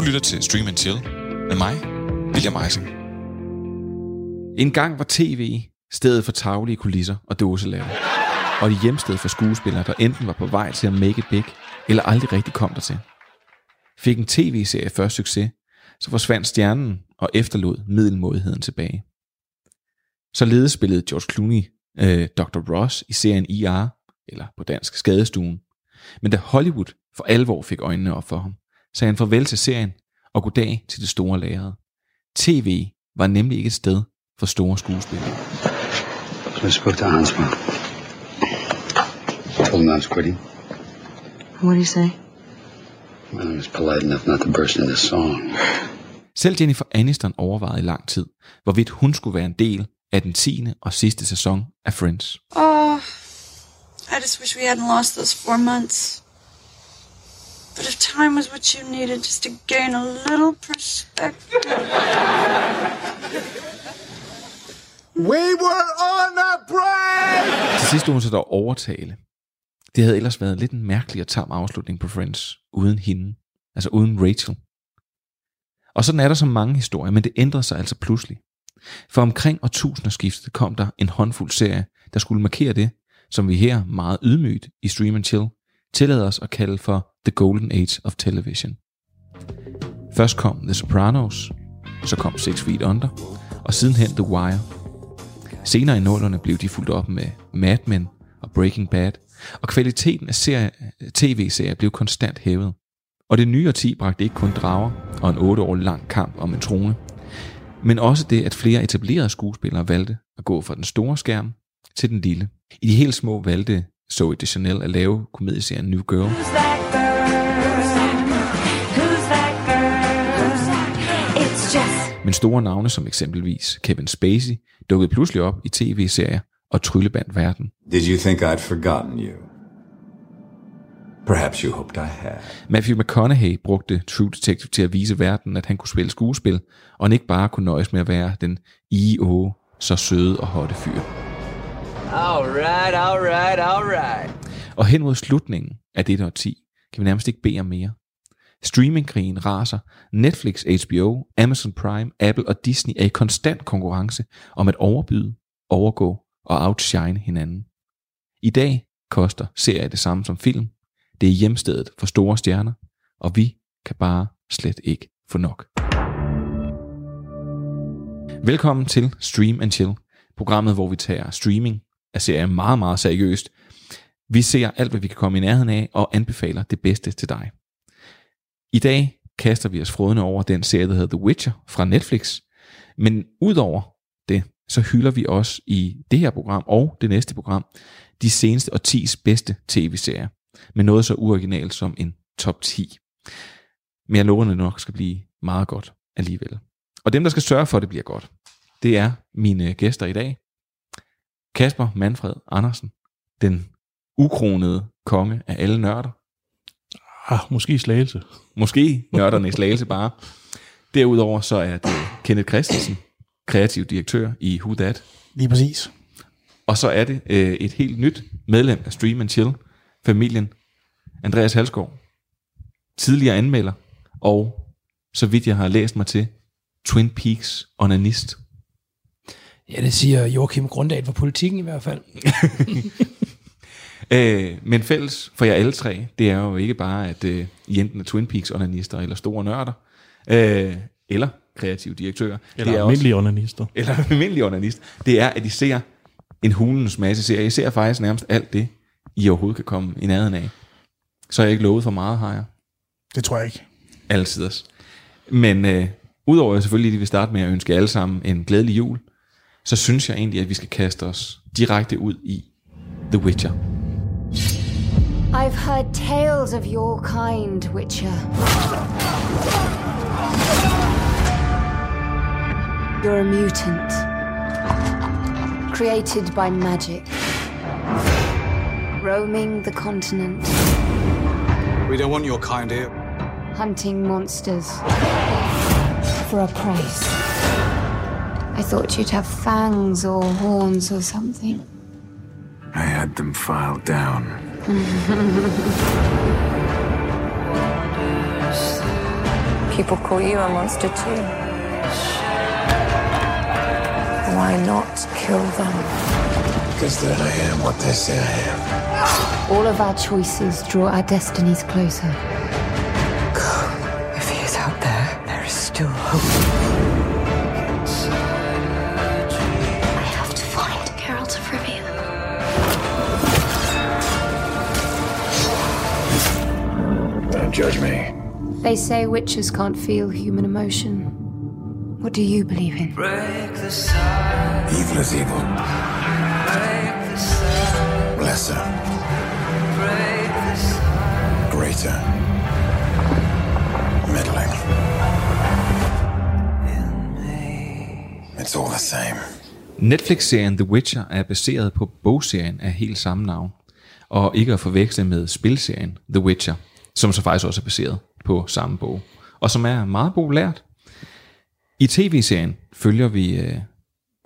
Du lytter til Stream and Chill med mig, William Eising. En gang var tv stedet for taglige kulisser og dåselaver, og det hjemsted for skuespillere, der enten var på vej til at make it big, eller aldrig rigtig kom der til. Fik en tv-serie først succes, så forsvandt stjernen og efterlod middelmådigheden tilbage. Således spillede George Clooney øh, Dr. Ross i serien ER, eller på dansk Skadestuen. Men da Hollywood for alvor fik øjnene op for ham, sagde han farvel til serien og goddag til det store lærred. TV var nemlig ikke et sted for store skuespillere. I spoke to Hansma. Told him I was quitting. What do you say? Well, he was polite enough not to burst into song. Selv Jennifer Aniston overvejede i lang tid, hvorvidt hun skulle være en del af den 10. og sidste sæson af Friends. Oh, I just wish we hadn't lost those four months. But if time was what you needed just to gain a little perspective. We were on a break! Til sidst hun så dog overtale. Det havde ellers været lidt en mærkelig og tam afslutning på Friends, uden hende. Altså uden Rachel. Og sådan er der så mange historier, men det ændrede sig altså pludselig. For omkring årtusindskiftet kom der en håndfuld serie, der skulle markere det, som vi her meget ydmygt i Stream and Chill tillader os at kalde for The Golden Age of Television. Først kom The Sopranos, så kom Six Feet Under, og sidenhen The Wire. Senere i nullerne blev de fuldt op med Mad Men og Breaking Bad, og kvaliteten af serie, tv-serier blev konstant hævet. Og det nye årti bragte ikke kun drager og en otte år lang kamp om en trone, men også det, at flere etablerede skuespillere valgte at gå fra den store skærm til den lille. I de helt små valgte Zoe Deschanel at lave komedieserien New Girl, girl? Men store navne som eksempelvis Kevin Spacey dukkede pludselig op i tv-serier og tryllebandt verden. Did you think I'd forgotten you? Perhaps you hoped I had. Matthew McConaughey brugte True Detective til at vise verden, at han kunne spille skuespil, og han ikke bare kunne nøjes med at være den i-o, så søde og hotte fyr. Alright, alright, alright. Og hen mod slutningen af dette årti, kan vi nærmest ikke bede om mere. Streamingkrigen raser. Netflix, HBO, Amazon Prime, Apple og Disney er i konstant konkurrence om at overbyde, overgå og outshine hinanden. I dag koster serier det samme som film. Det er hjemstedet for store stjerner, og vi kan bare slet ikke få nok. Velkommen til Stream and Chill, programmet hvor vi tager streaming af serier meget, meget seriøst. Vi ser alt, hvad vi kan komme i nærheden af, og anbefaler det bedste til dig. I dag kaster vi os frodende over den serie, der hedder The Witcher fra Netflix. Men udover det, så hylder vi også i det her program og det næste program de seneste og 10's bedste tv-serier. Med noget så uoriginalt som en top 10. Men jeg lover, det nok skal blive meget godt alligevel. Og dem, der skal sørge for, at det bliver godt, det er mine gæster i dag. Kasper Manfred Andersen, den ukronede konge af alle nørder. Ah, måske slagelse. Måske nørderne i Slagelse bare. Derudover så er det Kenneth Christensen, kreativ direktør i Who That. Lige præcis. Og så er det øh, et helt nyt medlem af Stream and Chill, familien, Andreas Halskov, tidligere anmelder, og så vidt jeg har læst mig til, Twin Peaks onanist. Ja, det siger Joachim Grundahl for politikken i hvert fald. Øh, men fælles for jer alle tre, det er jo ikke bare, at øh, I enten er Twin Peaks onanister, eller store nørder, øh, eller kreative direktører. Eller det er almindelige onanister. Eller almindelige onanist. Det er, at I ser en hulens masse serier. I ser faktisk nærmest alt det, I overhovedet kan komme i nærheden af. Så er jeg ikke lovet for meget, har jeg. Det tror jeg ikke. Altid. Men øh, udover at jeg selvfølgelig lige vil starte med at ønske alle sammen en glædelig jul, så synes jeg egentlig, at vi skal kaste os direkte ud i The Witcher. I've heard tales of your kind, Witcher. You're a mutant. Created by magic. Roaming the continent, We don't want your kind here. hunting monsters. For a price. I thought you'd have fangs or horns or something. I had them filed down. People call you a monster too. Why not kill them? Because then I am what they say I am. All of our choices draw our destinies closer. If he is out there, there is still hope. Judge me. They say witches can't feel human emotion. What do you believe in? Evil is evil. Lesser. Greater. Middling. It's all the same. Netflix-serien The Witcher er baseret på bogserien af helt samme navn, og ikke at forveksle med spilserien The Witcher, som så faktisk også er baseret på samme bog, og som er meget populært. I tv-serien følger vi uh,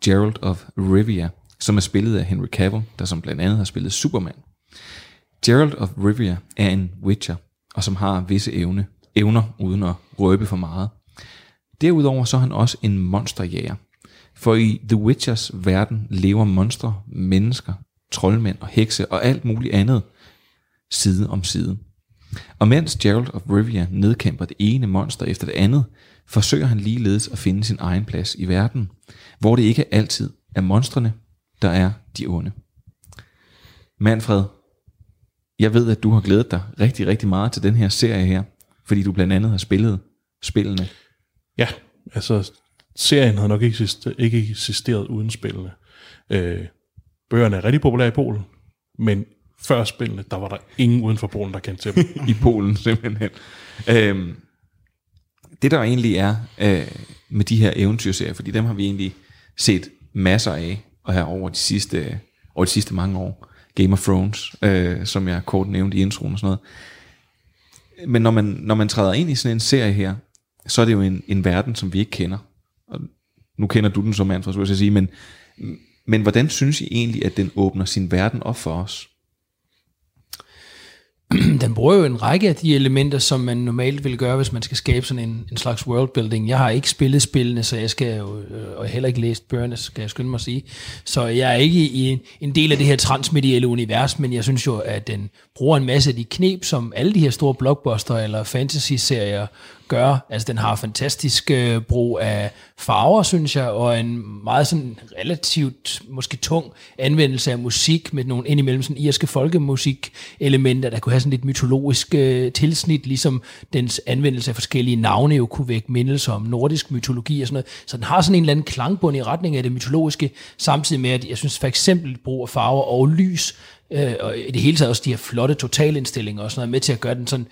Gerald of Rivia, som er spillet af Henry Cavill, der som blandt andet har spillet Superman. Gerald of Rivia er en Witcher, og som har visse evne, evner uden at røbe for meget. Derudover så er han også en monsterjæger. For i The Witchers verden lever monstre, mennesker, troldmænd og hekse og alt muligt andet side om side. Og mens Gerald of Rivia nedkæmper det ene monster efter det andet, forsøger han ligeledes at finde sin egen plads i verden, hvor det ikke altid er monstrene, der er de onde. Manfred, jeg ved, at du har glædet dig rigtig, rigtig meget til den her serie her, fordi du blandt andet har spillet spillene. Ja, altså serien havde nok ikke eksisteret, ikke eksisteret uden spillene. Øh, bøgerne er rigtig populære i Polen, men før spillene, der var der ingen uden for Polen, der kendte til dem. i Polen simpelthen. Øhm, det der egentlig er øh, med de her eventyrserier, fordi dem har vi egentlig set masser af, og her over de sidste, over de sidste mange år. Game of Thrones, øh, som jeg kort nævnte i introen og sådan noget. Men når man, når man træder ind i sådan en serie her, så er det jo en, en verden, som vi ikke kender. Og nu kender du den som Manfred, skulle jeg sige, men, men hvordan synes I egentlig, at den åbner sin verden op for os? den bruger jo en række af de elementer, som man normalt vil gøre, hvis man skal skabe sådan en, en slags worldbuilding. Jeg har ikke spillet spillene, så jeg skal jo, øh, og heller ikke læst bøgerne, skal jeg skynde mig at sige. Så jeg er ikke i en, en del af det her transmedielle univers, men jeg synes jo, at den bruger en masse af de knep, som alle de her store blockbuster eller fantasy-serier gør. Altså den har fantastisk øh, brug af farver, synes jeg, og en meget sådan relativt, måske tung anvendelse af musik med nogle indimellem sådan irske folkemusik-elementer, der kunne have sådan lidt mytologisk øh, tilsnit, ligesom dens anvendelse af forskellige navne jo kunne vække mindelser om nordisk mytologi og sådan noget. Så den har sådan en eller anden klangbund i retning af det mytologiske, samtidig med, at jeg synes for eksempel brug af farver og lys, øh, og i det hele taget også de her flotte totalindstillinger og sådan noget, med til at gøre den sådan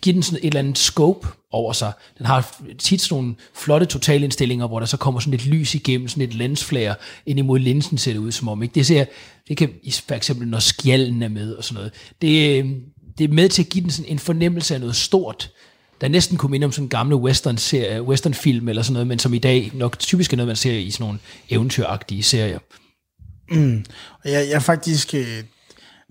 give den sådan et eller andet scope over sig. Den har tit sådan nogle flotte totalindstillinger, hvor der så kommer sådan lidt lys igennem, sådan et lensflare ind imod linsen ser det ud som om. Ikke? Det ser, det kan for eksempel, når skjallen er med og sådan noget. Det, øh, det er med til at give den sådan en fornemmelse af noget stort, der næsten kunne minde om sådan en gamle western, serie, western film eller sådan noget, men som i dag nok typisk er noget, man ser i sådan nogle eventyragtige serier. Mm. Jeg, jeg er faktisk... Øh,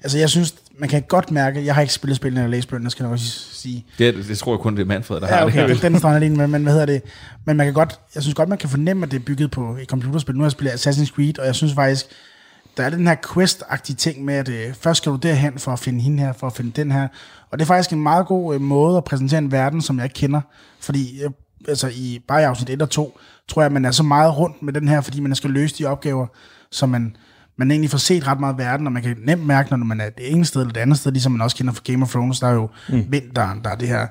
Altså, jeg synes, man kan godt mærke... Jeg har ikke spillet spillene eller læst bøgerne, skal jeg også sige. Det, det tror jeg kun, det er Manfred, der Ja, har okay, det. den står alene med, men hvad hedder det? Men man kan godt, jeg synes godt, man kan fornemme, at det er bygget på et computerspil. Nu har jeg spillet Assassin's Creed, og jeg synes faktisk, der er den her quest-agtige ting med, at øh, først skal du derhen for at finde hende her, for at finde den her. Og det er faktisk en meget god øh, måde at præsentere en verden, som jeg ikke kender. Fordi øh, altså i, bare i afsnit 1 og 2, tror jeg, at man er så meget rundt med den her, fordi man skal løse de opgaver, som man, man egentlig får set ret meget verden, og man kan nemt mærke, når man er det ene sted eller det andet sted, ligesom man også kender fra Game of Thrones, der er jo mm. vinteren, der er det her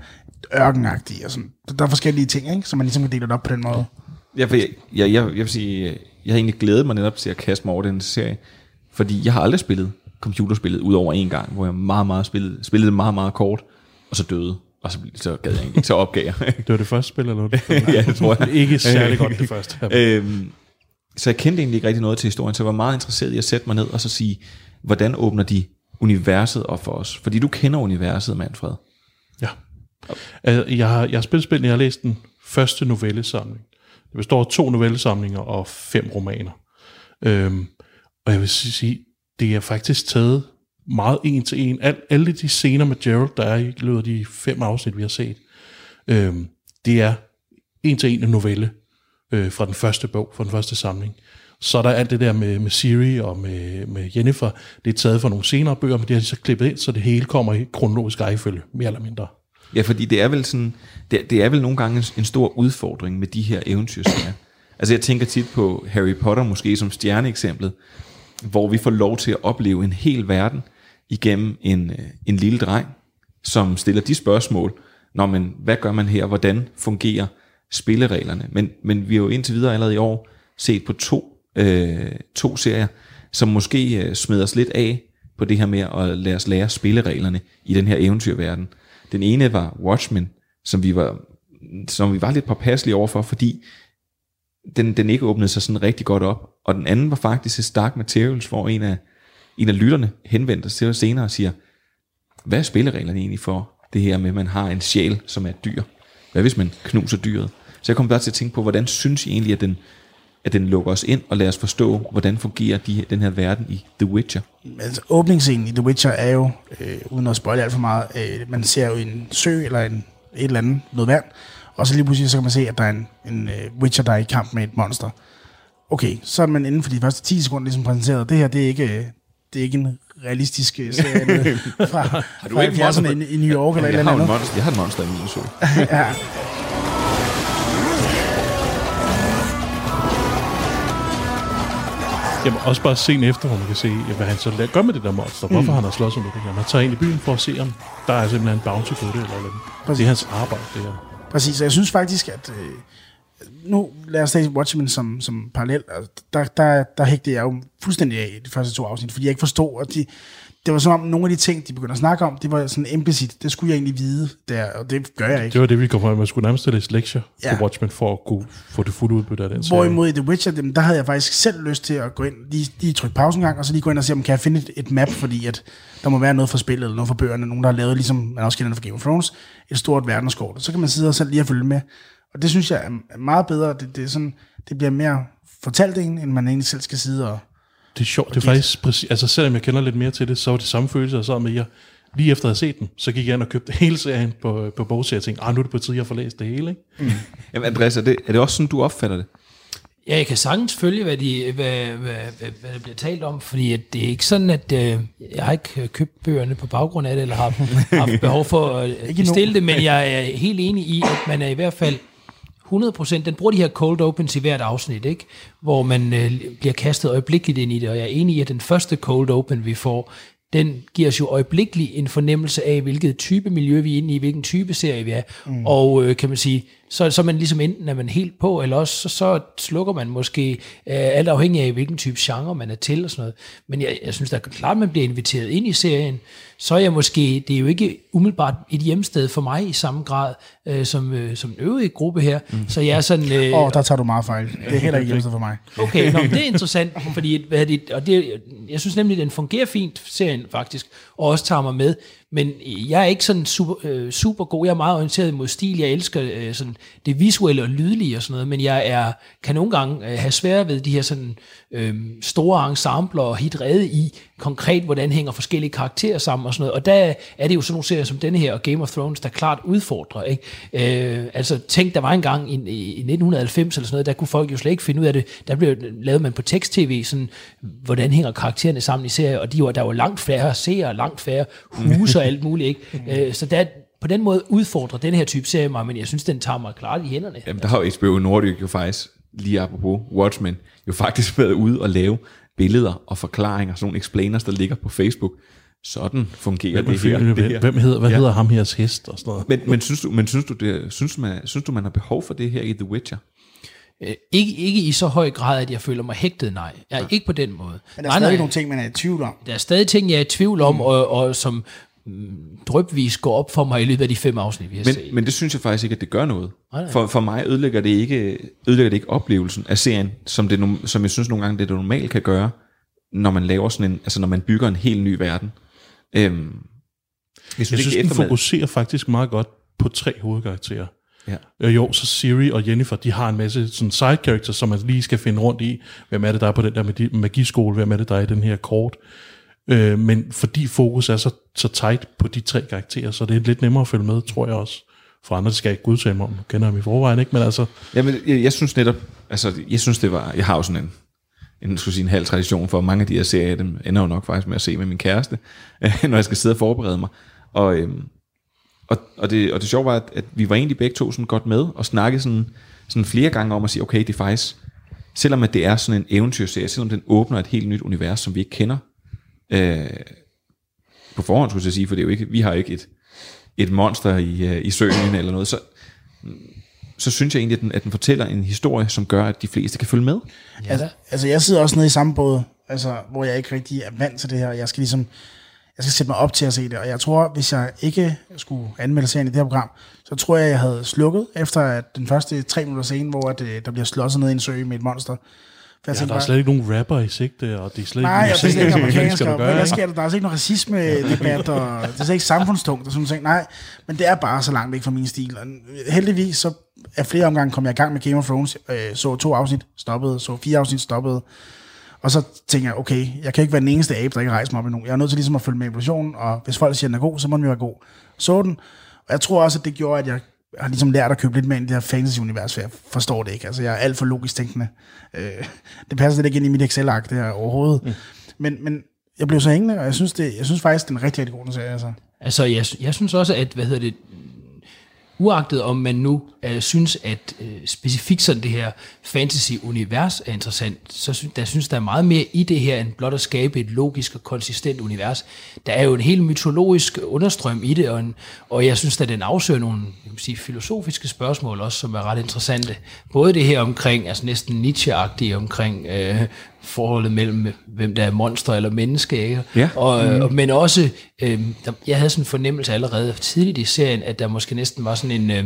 ørkenagtige, og sådan. Der er forskellige ting, ikke? så man ligesom kan dele det op på den måde. Ja, for jeg, jeg, jeg, jeg vil sige, jeg har egentlig glædet mig netop til at kaste mig over den serie, fordi jeg har aldrig spillet computerspillet ud over en gang, hvor jeg meget, meget spillede, spillede det meget, meget kort, og så døde. Og så, så gad jeg ikke, så opgav jeg. Det var det første spil, eller noget? ja, det tror jeg. Ikke særlig godt det første. øhm, så jeg kendte egentlig ikke rigtig noget til historien, så jeg var meget interesseret i at sætte mig ned og så sige, hvordan åbner de universet op for os? Fordi du kender universet, Manfred. Ja. Altså, Jeg har, jeg har spillet spil, jeg har læst den første novellesamling. Det består af to novellesamlinger og fem romaner. Øhm, og jeg vil sige, det er faktisk taget meget en til en. Al, alle de scener med Gerald, der er i løbet af de fem afsnit, vi har set, øhm, det er en til en en novelle øh, fra den første bog, fra den første samling. Så er der alt det der med, med Siri og med, med Jennifer, det er taget fra nogle senere bøger, men det har de så klippet ind, så det hele kommer i kronologisk rækkefølge, mere eller mindre. Ja, fordi det er vel sådan, det, det er vel nogle gange en, en stor udfordring med de her eventyrserier. Altså jeg tænker tit på Harry Potter måske som stjerneeksemplet, hvor vi får lov til at opleve en hel verden igennem en, øh, en lille dreng, som stiller de spørgsmål, når man, hvad gør man her, hvordan fungerer spillereglerne. Men, men vi har jo indtil videre allerede i år set på to, øh, to serier, som måske øh, smider os lidt af på det her med at lade os lære spillereglerne i den her eventyrverden. Den ene var Watchmen, som vi var, som vi var lidt påpasselige overfor, fordi den, den ikke åbnede sig sådan rigtig godt op. Og den anden var faktisk Dark Materials, hvor en af, en af lytterne henvendte sig til os senere og siger, hvad er spillereglerne egentlig for det her med, at man har en sjæl, som er et dyr? Hvad hvis man knuser dyret? Så jeg kom bare til at tænke på, hvordan synes I egentlig, at den, at den lukker os ind og lader os forstå, hvordan fungerer de, den her verden i The Witcher? Altså, åbningsscenen i The Witcher er jo, øh, uden at spoile alt for meget, øh, man ser jo en sø eller en, et eller andet, noget vand, og så lige pludselig så kan man se, at der er en, en uh, Witcher, der er i kamp med et monster. Okay, så er man inden for de første 10 sekunder ligesom præsenteret, det her, det er ikke, øh, det er ikke en realistisk øh, serie fra, Har du fra ikke monster 70'erne i, i New York eller et eller andet. jeg har et monster i min sø. ja. Jamen også bare scenen efter, hvor man kan se, hvad han så gør med det der monster. Hvorfor Mm. han har slået med det her. Man tager ind i byen for at se, om der er simpelthen en bounty på det. Eller noget. Præcis. Det er hans arbejde, det her. Præcis, og jeg synes faktisk, at øh, nu lad os tage Watchmen som, som parallel, altså, der, der, der hægtede jeg jo fuldstændig af i de første to afsnit, fordi jeg ikke forstod, at de, det var som om nogle af de ting, de begyndte at snakke om, det var sådan implicit, det skulle jeg egentlig vide, der, og det gør jeg ikke. Det var det, vi kom fra. Man skulle nærmest læse lektier Ja. på Watchmen for at kunne få det fulde udbytte af den serie. Hvorimod i The Witcher, dem, der havde jeg faktisk selv lyst til at gå ind, lige, lige trykke pause en gang, og så lige gå ind og se, om kan jeg finde et, et map, fordi at der må være noget for spillet, eller noget for bøgerne, nogen der har lavet, ligesom man også kender fra Game of Thrones, et stort verdenskort, og så kan man sidde og selv lige at følge med. Og det synes jeg er meget bedre, det, det, er sådan, det bliver mere fortalt end man egentlig selv skal sidde og... Det er sjovt, det er faktisk præcis, altså selvom jeg kender lidt mere til det, så var det samme følelse, jeg sad med jer. Lige efter at have set den, så gik jeg ind og købte hele serien på, på bogserien, og tænkte, ah, nu er det på tide, jeg får læst det hele, ikke? Mm. Jamen Andreas, er det, er det også sådan, du opfatter det? Ja, jeg kan sagtens følge, hvad, de, hvad, hvad, hvad, hvad der bliver talt om, fordi at det er ikke sådan, at øh, jeg har ikke øh, købt bøgerne på baggrund af det, eller har haft behov for at Ikke bestille endnu. det, men jeg er helt enig i, at man er i hvert fald 100%, den bruger de her cold opens i hvert afsnit, ikke? hvor man øh, bliver kastet øjeblikkeligt ind i det, og jeg er enig i, at den første cold open, vi får, den giver os jo øjeblikkeligt en fornemmelse af, hvilket type miljø vi er inde i, hvilken type serie vi er. Mm. Og øh, kan man sige, så, så er man ligesom enten er man helt på, eller også så, så slukker man måske, øh, alt afhængig af, hvilken type genre man er til og sådan noget. Men jeg, jeg synes da klart, man bliver inviteret ind i serien, så er jeg måske, det er jo ikke umiddelbart et hjemsted for mig i samme grad, øh, som, øh, som den øvrige gruppe her. Mm. Så jeg er sådan... Øh, Åh, oh, der tager du meget fejl. Det er heller ikke hjemmested for mig. Okay, nå, men det er interessant, fordi hvad er det, og det, jeg synes nemlig, den fungerer fint, serien faktisk, og også tager mig med. Men øh, jeg er ikke sådan super, øh, super god. Jeg er meget orienteret mod stil. Jeg elsker øh, sådan det visuelle og lydlige og sådan noget, men jeg er, kan nogle gange øh, have svært ved de her sådan, øh, store ensembler og hit redde i konkret, hvordan hænger forskellige karakterer sammen og sådan noget. Og der er det jo sådan nogle serier som denne her og Game of Thrones, der klart udfordrer. Ikke? Øh, altså tænk, der var en gang i, i 1990 eller sådan noget, der kunne folk jo slet ikke finde ud af det. Der blev lavet man på tekst-tv, sådan, hvordan hænger karaktererne sammen i serier, og de var, der var langt færre seere, langt færre huse og alt muligt. Ikke? Øh, så der, på den måde udfordrer den her type serie mig, men jeg synes, den tager mig klart i hænderne. Jamen, der har jo HBO Nordic jo faktisk, lige apropos Watchmen, jo faktisk været ude og lave billeder og forklaringer, sådan nogle explainers, der ligger på Facebook. Sådan fungerer Hvem, det her. hvem, det her. hvem hedder, hvad ja. hedder ham her hest og sådan noget? Men, men, synes du, men synes du, det, synes, du, man, synes du, man har behov for det her i The Witcher? Øh, ikke, ikke i så høj grad, at jeg føler mig hægtet, nej. Jeg er ja. ikke på den måde. Men der er stadig nogle ting, man er i tvivl om. Der er stadig ting, jeg er i tvivl om, mm. og, og som drøbvis går op for mig i løbet af de fem afsnit, vi har Men, set. men det synes jeg faktisk ikke, at det gør noget. Nej, nej. For, for mig ødelægger det, ikke, ødelægger det ikke oplevelsen af serien, som, det, som jeg synes nogle gange, det, det normalt kan gøre, når man laver sådan en, altså når man bygger en helt ny verden. Øhm, Jeg synes, ikke, den eftermiddag- fokuserer faktisk meget godt på tre hovedkarakterer. Ja. Øh, jo, så Siri og Jennifer, de har en masse sådan side characters, som man lige skal finde rundt i. Hvem er det, der er på den der magi- magiskole? Hvem er det, der er i den her kort? Øh, men fordi fokus er så, så tight på de tre karakterer, så det er lidt nemmere at følge med, tror jeg også. for andre, det skal jeg ikke udtale mig om. Nu kender jeg i forvejen, ikke? Men altså, Jamen, jeg, jeg synes netop, altså, jeg synes det var, jeg har jo sådan en, en, skulle sige, en halv tradition for mange af de her serier, dem ender jo nok faktisk med at se med min kæreste, når jeg skal sidde og forberede mig. Og, øhm, og, og, det, og det sjove var, at, at vi var egentlig begge to sådan godt med, og snakkede sådan, sådan flere gange om at sige, okay, det er faktisk, selvom at det er sådan en eventyrserie, selvom den åbner et helt nyt univers, som vi ikke kender, øh, på forhånd skulle jeg sige, for det er jo ikke, vi har ikke et, et monster i, øh, i søen eller noget, så, så synes jeg egentlig, at den, at den fortæller en historie, som gør, at de fleste kan følge med. Ja, altså, altså, jeg sidder også nede i samme båd, altså, hvor jeg ikke rigtig er vant til det her. Jeg skal ligesom, jeg skal sætte mig op til at se det, og jeg tror, hvis jeg ikke skulle anmelde serien i det her program, så tror jeg, jeg havde slukket efter at den første tre minutter scene, hvor at, øh, der bliver slåsset ned i en sø med et monster. Ja, der er bare- slet ikke nogen rapper i sigte, og det er slet Nej, jeg ikke synes ikke amerikansk, der og hvad det. sker der? Der er altså ikke noget racisme-debat, og det er slet ikke samfundstungt og sådan noget. Nej, men det er bare så langt væk fra min stil. Og heldigvis, så er flere omgange kom jeg i gang med Game of Thrones, øh, så to afsnit, stoppede, så fire afsnit, stoppede. Og så tænker jeg, okay, jeg kan ikke være den eneste abe, der ikke rejser mig op endnu. Jeg er nødt til ligesom at følge med evolutionen, og hvis folk siger, at den er god, så må den jo være god. Så den, og jeg tror også, at det gjorde, at jeg har ligesom lært at købe lidt mere ind i det her fantasy-univers, for jeg forstår det ikke. Altså, jeg er alt for logisk tænkende. Øh, det passer slet ikke ind i mit Excel-ark, det her overhovedet. Mm. Men, men jeg blev så hængende, og jeg synes, det, jeg synes faktisk, det er en rigtig, rigtig god serie. Altså. Altså, jeg, jeg synes også, at, hvad hedder det, uagtet om man nu øh, synes, at øh, specifikt sådan det her fantasy-univers er interessant, så synes, der synes, der er meget mere i det her, end blot at skabe et logisk og konsistent univers. Der er jo en helt mytologisk understrøm i det, og, en, og jeg synes, at den afsøger nogle jeg sige, filosofiske spørgsmål også, som er ret interessante. Både det her omkring, altså næsten Nietzsche-agtige omkring øh, forholdet mellem, hvem der er monster eller menneske, ikke? Ja. Og, Mm. mm. men også, øh, der, jeg havde sådan en fornemmelse allerede tidligt i serien, at der måske næsten var sådan en, øh,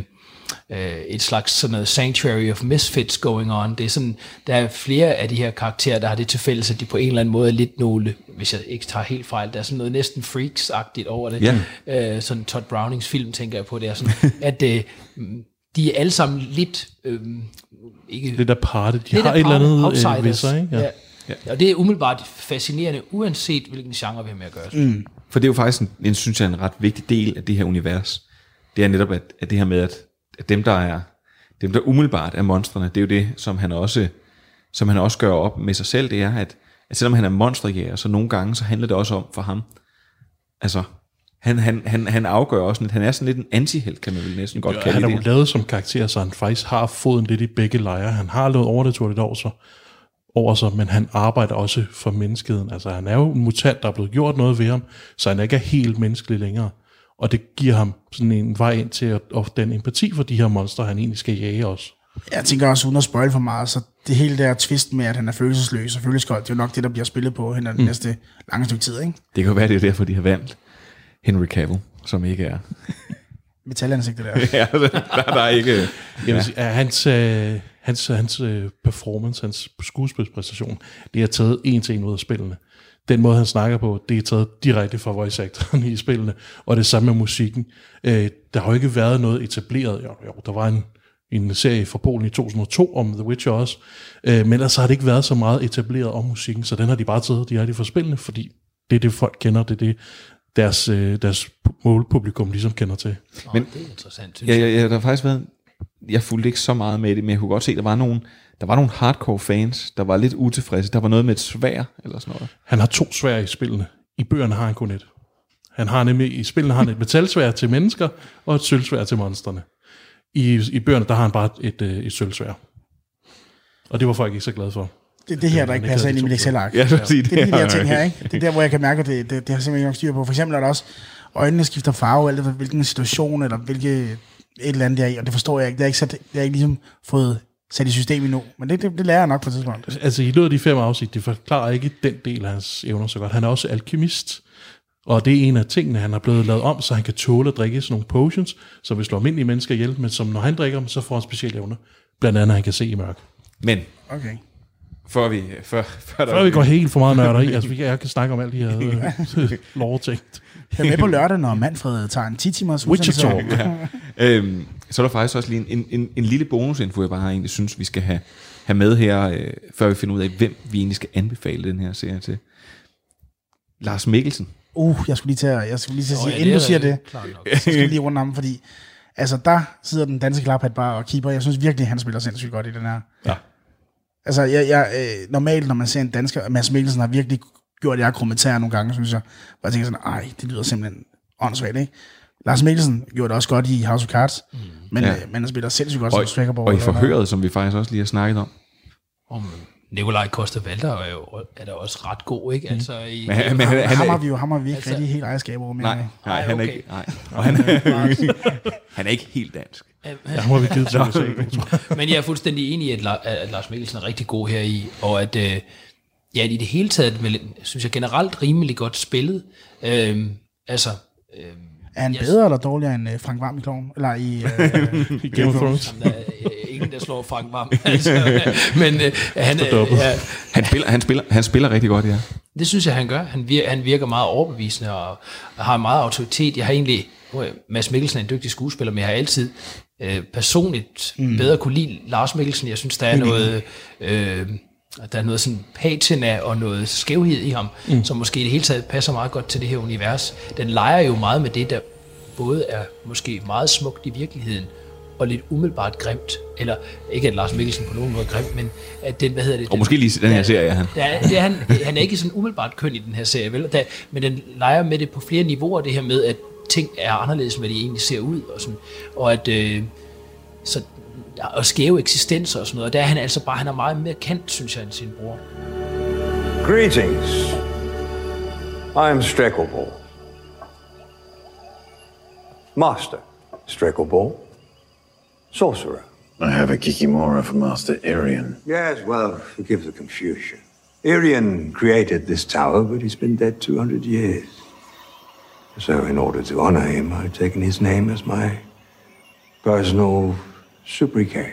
øh, et slags sådan noget sanctuary of misfits going on. Det er sådan, der er flere af de her karakterer, der har det til fælles, at de på en eller anden måde er lidt nogle, hvis jeg ikke tager helt fejl, der er sådan noget næsten freaks-agtigt over det. Ja. Øh, sådan Todd Brownings film, tænker jeg på, det er sådan, at øh, de er alle sammen lidt... Øh, ikke, Lidt aparte. De lidt har et eller aparte, andet øh, outsiders. ved sig, ikke? Ja. Ja. Og det er umiddelbart fascinerende, uanset hvilken genre vi har med at gøre. Mm. For det er jo faktisk, en, en, synes jeg, en ret vigtig del af det her univers. Det er netop, at, at det her med, at, at dem, der er dem, der umiddelbart er monstrene, det er jo det, som han også, som han også gør op med sig selv, det er, at, at selvom han er monsterjæger, så nogle gange, så handler det også om for ham, altså, han, han, han, han afgør også, at han er sådan lidt en antihelt, kan man vel næsten godt Ja, kalde han er det. jo lavet som karakter, så han faktisk har foden lidt i begge lejre. Han har lavet overnaturligt over sig, over sig, men han arbejder også for menneskeheden. Altså han er jo en mutant, der er blevet gjort noget ved ham, så han ikke er helt menneskelig længere. Og det giver ham sådan en vej ind til at, at den empati for de her monstre, han egentlig skal jage også. Jeg tænker også, uden at spoil for meget, så det hele der twist med, at han er følelsesløs og følelseskold, det er jo nok det, der bliver spillet på hen den Mm. næste lange stykke tid, ikke? Det kan jo være, det er derfor, de har valgt Henry Cavill, som ikke er... Metalansigtet der. ja, der, der er ikke... Jeg vil sige, at hans, øh, hans, hans øh, performance, hans skuespilspræstation, det er taget en til en ud af spillene. Den måde, han snakker på, det er taget direkte fra voice actoren i spillene, og det samme med musikken. Øh, der har jo ikke været noget etableret. Jo, jo der var en, en serie fra Polen i 2002 om The Witcher også, øh, men ellers har det ikke været så meget etableret om musikken, så den har de bare taget direkte fra spillene, fordi det er det, folk kender, det er det, deres, øh, deres målpublikum ligesom kender til. Men, det er interessant, synes ja, ja, ja, der har faktisk været, jeg fulgte ikke så meget med det, men jeg kunne godt se, at der var nogle, der var nogle hardcore fans, der var lidt utilfredse. Der var noget med et svær, eller sådan noget. Han har to svær i spillene. I bøgerne har han kun et. Han har nemlig, i spillene har han et metalsvær til mennesker, og et sølvsvær til monstrene. I, i bøgerne, der har han bare et, øh, et sølvsvær. Og det var folk ikke så glade for. Det er det her, der ikke passer ind i mit Excel-ark. Ja, det vil sige, det er de her det ting er- her, ikke? Det er der, hvor jeg kan mærke, at det, det, det har simpelthen ikke nok styr på. For eksempel er der også, øjnene skifter farve, alt efter hvilken situation, eller hvilke et eller andet der er i, og det forstår jeg ikke. Det har jeg ikke, sat, det har jeg ikke ligesom fået sat i system endnu. Men det, det, det lærer jeg nok på et tidspunkt. Altså i løbet af de fem afsnit, det forklarer ikke den del af hans evner så godt. Han er også alkemist, og det er en af tingene, han er blevet lavet om, så han kan tåle at drikke sådan nogle potions, som vil slå almindelige mennesker ihjel, men som når han drikker dem, så får han specielle evner. Blandt andet, at han kan se i mørk. Men, Okay. før vi... Før, før, Før vi går helt for meget nørder i, altså vi kan- jeg kan snakke om alt de her øh, lore-ting. Jeg er med på lørdag, når Manfred tager en 10 timers Witcher. Talk. ja. øhm, så er der faktisk også lige en, en, en, en lille bonusinfo, jeg bare egentlig synes, vi skal have, have med her, øh, før vi finder ud af, hvem vi egentlig skal anbefale den her serie til. Lars Mikkelsen. Uh, jeg skulle lige til at, jeg skulle lige til at sige, ja, inden det du er siger det, så skal jeg lige rundt ham, fordi Altså, der sidder den danske klaphat bare og keeper. Jeg synes virkelig, han spiller sindssygt godt i den her. Ja. Altså, jeg, jeg, øh, normalt, når man ser en dansker, Mads Mikkelsen har virkelig gjort jeg kommenterer nogle gange, synes jeg. Hvor jeg tænker sådan, ej, det lyder simpelthen åndssvagt, ikke? Lars Mikkelsen gjorde det også godt i House of Cards, mm. men, Ja. øh, men han spiller sindssygt godt Og, som Strackerborg. og i forhøret, som vi faktisk også lige har snakket om. Om Nikolaj Koster Valder er jo er da også ret god, ikke? Altså, i, Men han- men Han, han- har vi jo ham har vi ikke Altså- rigtig helt ejerskab over mere. Nej, nej, han er ikke, nej. Og han, han er ikke helt dansk. Ja, har vi givet til USA, tror jeg. Men jeg er fuldstændig enig i, at, La- at Lars Mikkelsen er rigtig god her i, og at øh, ja, i det hele taget, vel, synes jeg generelt rimelig godt spillet. Øhm, altså, øhm, Er han Yes. bedre eller dårligere end øh, Frank Varm i Kloven? Eller i, øh, I Game of Thrones. der er øh, ingen, der slår Frank Varm. altså, men øh, han, øh, ja, Han spiller, han spiller, han spiller rigtig godt, ja. det synes jeg, han gør. Han virker, han virker meget overbevisende og har meget autoritet. Jeg har egentlig, Mads Mikkelsen er en dygtig skuespiller, men jeg har altid øh, personligt mm. bedre kunne lide Lars Mikkelsen. Jeg synes, der er noget... Øh, der er noget sådan patina og noget skævhed i ham, mm. som måske i det hele taget passer meget godt til det her univers. Den leger jo meget med det, der både er måske meget smukt i virkeligheden, og lidt umiddelbart grimt. Eller ikke at Lars Mikkelsen på nogen måde er grimt, men at den, hvad hedder det? Og måske lige den her serie, han. Der er, det er, han, han er ikke sådan umiddelbart køn i den her serie, vel? Der, men den leger med det på flere niveauer, det her med, at ting er anderledes, end hvad de egentlig ser ud, og, sådan, og at øh, så, og skæve eksistenser og sådan noget, og der er han altså bare, han er meget mere kendt, synes jeg, end sin bror. Greetings. I am Streckelball. Master Streckelball. Sorcerer. I have a Kikimora for Master Irian. Yes, well, forgive the confusion. Irian created this tower, but he's been dead 200 years. So, in order to honor him, I've taken his name as my personal sobriquet.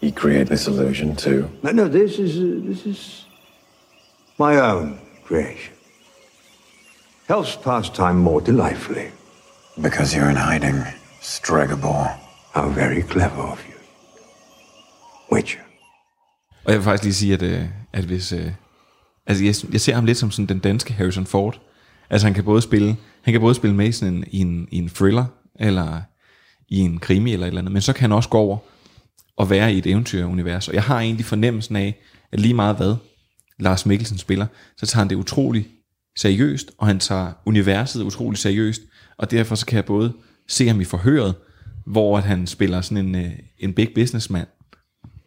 You create this illusion too. No, no, this is uh, this is my own creation. Helps pass time more delightfully. Because you're in hiding, Stregobor. How very clever of you. Witcher. Og jeg vil faktisk lige sige, at, øh, at hvis... Øh, altså, jeg, jeg ser ham lidt som sådan den danske Harrison Ford. Altså, han kan både spille, han kan både spille med i, sådan en, i, en, i en thriller, eller i en krimi, eller et eller andet, men så kan han også gå over og være i et eventyrunivers. Og jeg har egentlig fornemmelsen af, at lige meget hvad Lars Mikkelsen spiller, så tager han det utrolig seriøst, og han tager universet utrolig seriøst, og derfor så kan jeg både se ham i forhøret, hvor at han spiller sådan en, øh, en big businessman,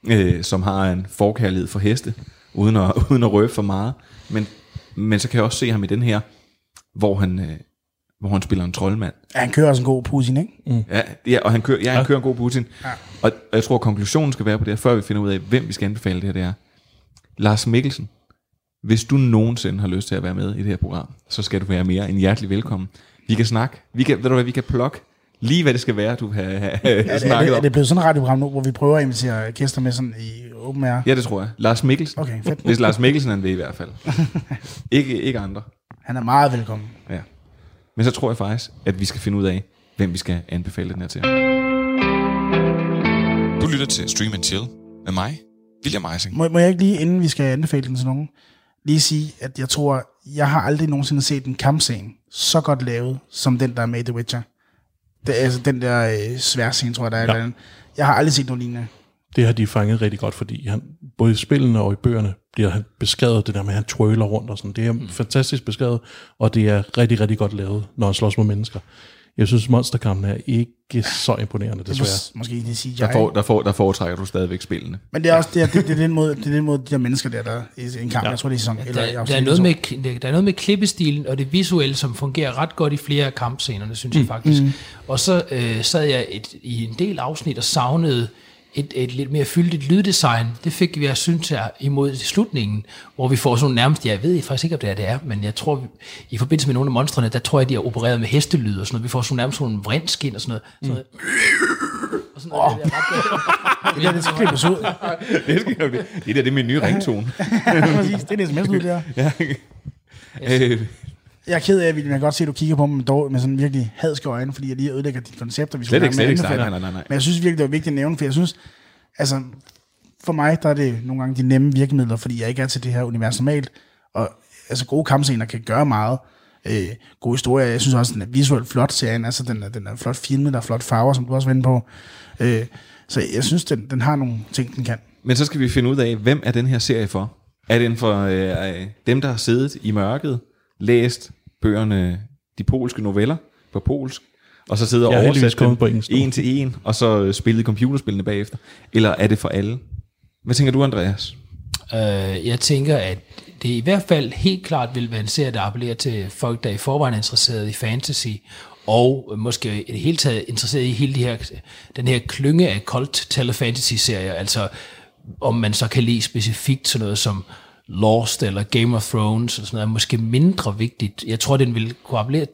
øh, som har en forkærlighed for heste, uden at, uden at røbe for meget. Men, men så kan jeg også se ham i den her, hvor han, øh, hvor han spiller en troldmand. Ja, han kører også en god Putin, ikke? Mm. Ja, ja, og han kører, ja, han Ja. kører en god Putin. Ja. Og, og jeg tror, konklusionen skal være på det her, før vi finder ud af, hvem vi skal anbefale det her, det er. Lars Mikkelsen, hvis du nogensinde har lyst til at være med i det her program, så skal du være mere end hjertelig velkommen. Vi kan snakke, vi kan, ved du hvad, vi kan plukke lige, hvad det skal være, du har, har Er det, er, snakket det, er om. det blevet sådan et radioprogram nu, hvor vi prøver at invitere gæster med sådan i open air? Ja, det tror jeg. Lars Mikkelsen. Okay, fedt. Hvis Lars Mikkelsen han vil i hvert fald. ikke, ikke andre. Han er meget velkommen. Ja. Men så tror jeg faktisk, at vi skal finde ud af, hvem vi skal anbefale den her til. Du lytter til Stream and Chill med mig, William Eising. Må, må jeg ikke lige, inden vi skal anbefale den til nogen, lige sige, at jeg tror, jeg har aldrig nogensinde set en kampscene så godt lavet, som den, der er med i The Witcher. Det er altså den der øh, sværscene, tror jeg, der er. Ja. Jeg har aldrig set noget lignende. Det har de fanget rigtig godt, fordi han, både i spillene og i bøgerne bliver han beskrevet det der med, at han twirler rundt og sådan. Det er mm. fantastisk beskrevet, og det er rigtig, rigtig godt lavet, når han slås mod mennesker. Jeg synes, monsterkampen er ikke så imponerende, Det er desværre. mås- måske det siger Der, jeg. får, der, får, der foretrækker du stadigvæk spillene. Men det er også det, er, det, det, er den måde, det er den måde, de der mennesker der, der i en kamp, ja. jeg tror, det er sæson. Eller, Der, der, er noget med, der er noget med klippestilen og det visuelle, som fungerer ret godt i flere af kampscenerne, synes jeg faktisk. Mm. Og så øh, sad jeg et, i en del afsnit og savnede et, et lidt mere fyldigt lyddesign. Det fik vi, jeg synes, her imod slutningen, hvor vi får sådan nærmest, jeg ved faktisk ikke, om det er det er, men jeg tror, i forbindelse med nogle af monstrene, der tror jeg, de har opereret med hestelyd og sådan noget. Vi får sådan nærmest sådan en vrindskin og sådan noget. Sådan noget. Og sådan noget. Det, er ret Det der, det skal klippes ud. det, skal, det, det der det er min nye ringtone. Præcis, det er det sms ud der. ja. Øh, Jeg er ked af, at jeg kan godt se, at du kigger på mig med, dår, med sådan virkelig hadske øjne, fordi jeg lige ødelægger dit koncept, og vi Slet ikke, slet ikke. Nej, nej, nej. Men jeg synes virkelig, det var vigtigt at nævne, for jeg synes, altså, for mig, der er det nogle gange de nemme virkemidler, fordi jeg ikke er til det her univers normalt, og altså gode kampscener kan gøre meget. øh, god historie. Jeg synes også, den er visuelt flot, serien. Altså, den er, den er flot filmet, der er flot farver, som du også var inde på. Øh, så jeg synes, den, den har nogle ting, den kan. Men så skal vi finde ud af, hvem er den her serie for? Er den for øh, dem, der har siddet i mørket, læst bøgerne, de polske noveller på polsk, og så sidder og er kommet dem på engelsk en til en, og så øh, spillet computerspillene bagefter? Eller er det for alle? Hvad tænker du, Andreas? Øh, jeg tænker, at det i hvert fald helt klart vil være en serie, der appellerer til folk, der i forvejen er interesseret i fantasy, og måske i det hele taget interesseret i hele de her, den her klynge af cult tale fantasy serier, altså om man så kan lide specifikt sådan noget som Lost eller Game of Thrones og sådan noget, er måske mindre vigtigt. Jeg tror, den vil kunne appellere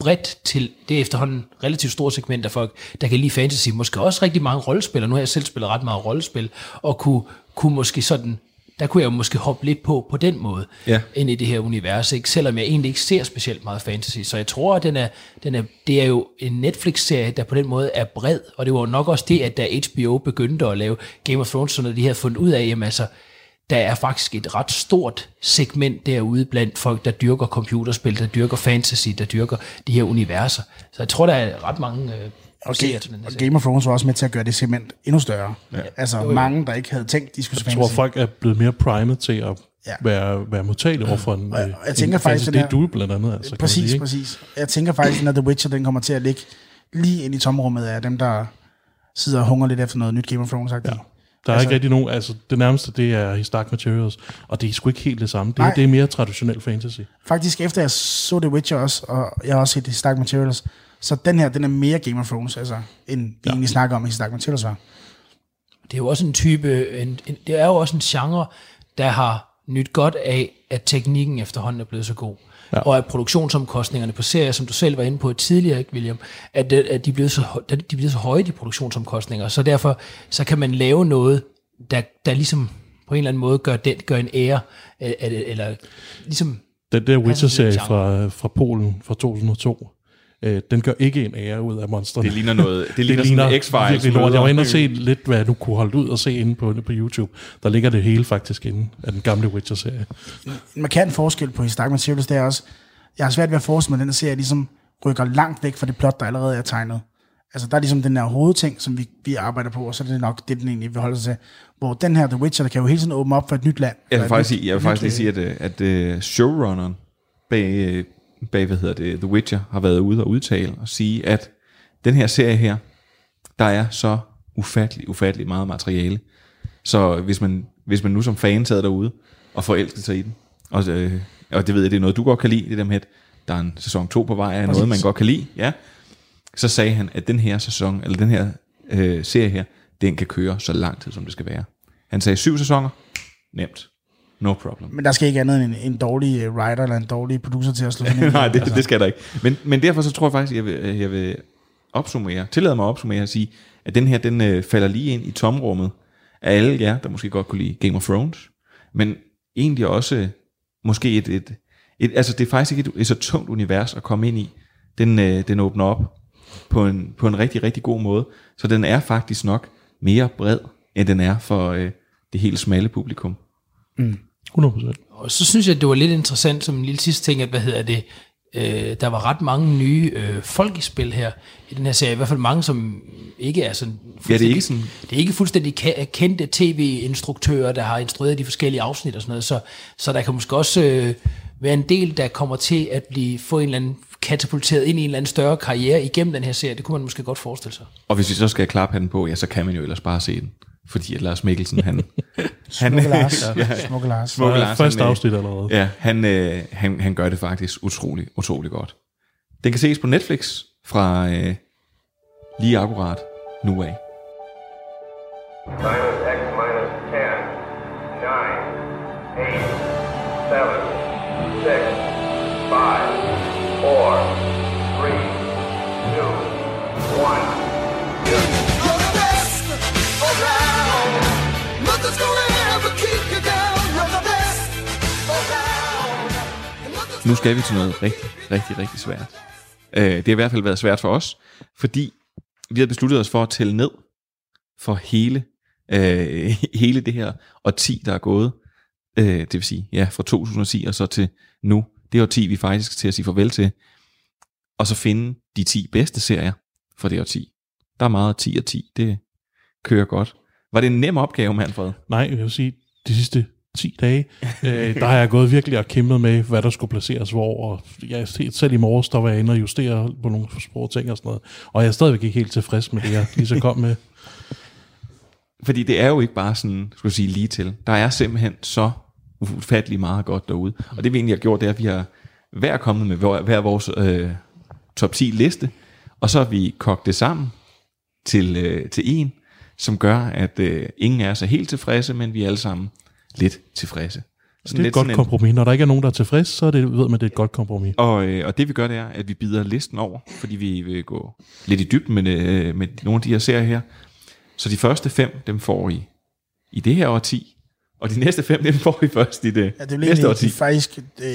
bredt til det er efterhånden relativt stort segment af folk, der kan lide fantasy, måske også rigtig mange rollespil, nu har jeg selv spillet ret meget rollespil, og kunne, kunne måske sådan, der kunne jeg jo måske hoppe lidt på på den måde, Ja. ind i det her univers, ikke? selvom jeg egentlig ikke ser specielt meget fantasy. Så jeg tror, at den er, den er, det er jo en Netflix-serie, der på den måde er bred, og det var jo nok også det, at da HBO begyndte at lave Game of Thrones, så når de havde fundet ud af, jamen altså, der er faktisk et ret stort segment derude blandt folk, der dyrker computerspil, der dyrker fantasy, der dyrker de her universer. Så jeg tror, der er ret mange øh, Og, her og. Game of Thrones var også med til at gøre det segment endnu større. Ja. Altså Jo, jo. mange, der ikke havde tænkt, de skulle Jeg tror, folk er blevet mere primet til at Ja. være, være modtagelige over for en, Og jeg- øh, og jeg tænker en faktisk, det er du blandt andet. Altså, Præcis, sige, præcis. Jeg tænker faktisk, når The Witcher den kommer til at ligge lige ind i tomrummet af dem, der sidder og hungrer lidt efter noget nyt Game of Thrones. Ja. Der er altså, ikke rigtig nogen, altså det nærmeste, det er His Dark Materials, og det er sgu ikke helt det samme. Det, Nej. er, det er mere traditionel fantasy. Faktisk efter jeg så The Witcher også, og jeg har også set His Dark Materials, så den her, den er mere Game of Thrones, altså, end vi ja. egentlig snakker om, His Dark Materials var. det er jo også en type, en, en, det er jo også en genre, der har nyt godt af, at teknikken efterhånden er blevet så god. Ja. Og at produktionsomkostningerne på serier, som du selv var inde på tidligere, ikke William, at, det- at de, er blevet så, de er blevet så høje, de produktionsomkostninger. Så derfor så kan man lave noget, der, der ligesom på en eller anden måde gør, den, gør en ære, øh, eller, eller ligesom... Den der Witcher-serie fra, fra Polen fra 2002, øh, den gør ikke en ære ud af monstrene. Det ligner noget- det ligner sådan en X-Files lort. Jeg var inde og se lidt, hvad jeg nu kunne holde ud og se inde på, på YouTube. Der ligger det hele faktisk inde af den gamle Witcher-serie. En markant forskel på His Dark Materials, det er også, jeg har svært ved at forestille mig, at den her serie ligesom rykker langt væk fra det plot, der allerede er tegnet. Altså, der er ligesom den der hovedting, som vi, vi arbejder på, og så er det nok det, den egentlig vil holde sig til. Hvor den her, The Witcher, der kan jo hele tiden åbne op for et nyt land. Jeg vil faktisk, nyt- sige, jeg vil faktisk lige øh, sige, at, øh, at uh, showrunneren bag, øh, bag, hvad hedder det, The Witcher, har været ude og udtale og sige, at den her serie her, der er så ufattelig, ufattelig meget materiale. Så hvis man, hvis man nu som fan sad derude og forelskede sig i den, og, øh, og det ved jeg, det er noget, du godt kan lide, det der med, at der er en sæson 2 på vej, er noget, man godt kan lide, ja, så sagde han, at den her sæson, eller den her øh, serie her, den kan køre så lang tid, som det skal være. Han sagde syv sæsoner, nemt. No problem. Men der skal ikke andet end en, en dårlig øh, writer eller en dårlig producer til at slå ind. Nej, det, Altså, det skal der ikke. Men, men derfor så tror jeg faktisk, jeg vil, jeg vil opsummere, tillade mig at opsummere og sige, at den her, den øh, falder lige ind i tomrummet af alle jer, der måske godt kunne lide Game of Thrones, men egentlig også øh, måske et, et, et altså det er faktisk ikke et, et så tungt univers at komme ind i. Den, øh, den åbner op på en, på en rigtig, rigtig god måde, så den er faktisk nok mere bred, end den er for øh, det helt smalle publikum. 100%. Og så synes jeg, at det var lidt interessant som en lille sidste ting, at hvad hedder det, øh, der var ret mange nye øh, folk i spil her i den her serie. I hvert fald mange, som ikke er sådan... Ja, det er ikke fuldstændig- sådan... Det er ikke fuldstændig kendte tv-instruktører, der har instrueret de forskellige afsnit og sådan noget, så, så der kan måske også øh, være en del, der kommer til at blive få en eller anden katapulteret ind i en eller anden større karriere igennem den her serie. Det kunne man måske godt forestille sig. Og hvis vi så skal klappe handen på, ja, så kan man jo ellers bare se den. Fordi at Lars Mikkelsen, han... Smukke Lars. Smukke Lars. Smukke Lars. Første han, øh, afsnit allerede. Ja, han, øh, han, han gør det faktisk utrolig, utrolig godt. Den kan ses på Netflix fra øh, lige akkurat nu af. Minus X minus 10, 9, 8, 7, 6, 5, 4, 3, 2, Nu skal vi til noget rigtig, rigtig, rigtig svært. Øh, det har i hvert fald været svært for os, fordi vi har besluttet os for at tælle ned for hele, øh, hele det her årti, der er gået. Øh, det vil sige, ja, fra 2010 og så til nu det årti, vi faktisk skal til at sige farvel til, og så finde de 10 bedste serier for det årti. Der er meget 10 og 10, det kører godt. Var det en nem opgave, Manfred? Nej, jeg vil sige, de sidste 10 dage, øh, der har jeg gået virkelig og kæmpet med, hvad der skulle placeres hvor, og jeg, selv i morges, der var jeg inde og justere på nogle sprog ting og sådan noget, og jeg er stadigvæk ikke helt tilfreds med det, jeg lige så kom med. Fordi det er jo ikke bare sådan, skulle sige, lige til. Der er simpelthen så ufattelig meget godt derude. Og det vi egentlig har gjort, det er, at vi har hver kommet med hver, hver vores øh, top 10 liste, og så har vi kogt det sammen til, øh, til en, som gør, at øh, ingen er så helt tilfredse, men vi er alle sammen lidt tilfredse. Sådan det er et godt kompromis. Når der ikke er nogen, der er tilfreds, så er det, ved man, det er et godt kompromis. Og, øh, og det vi gør, det er, at vi bider listen over, fordi vi vil gå lidt i dybden med, øh, med nogle af de her serier her. Så de første fem, dem får I i det her årti, og de næste fem, dem får I først i det Ja, det næste årti. egentlig faktisk øh,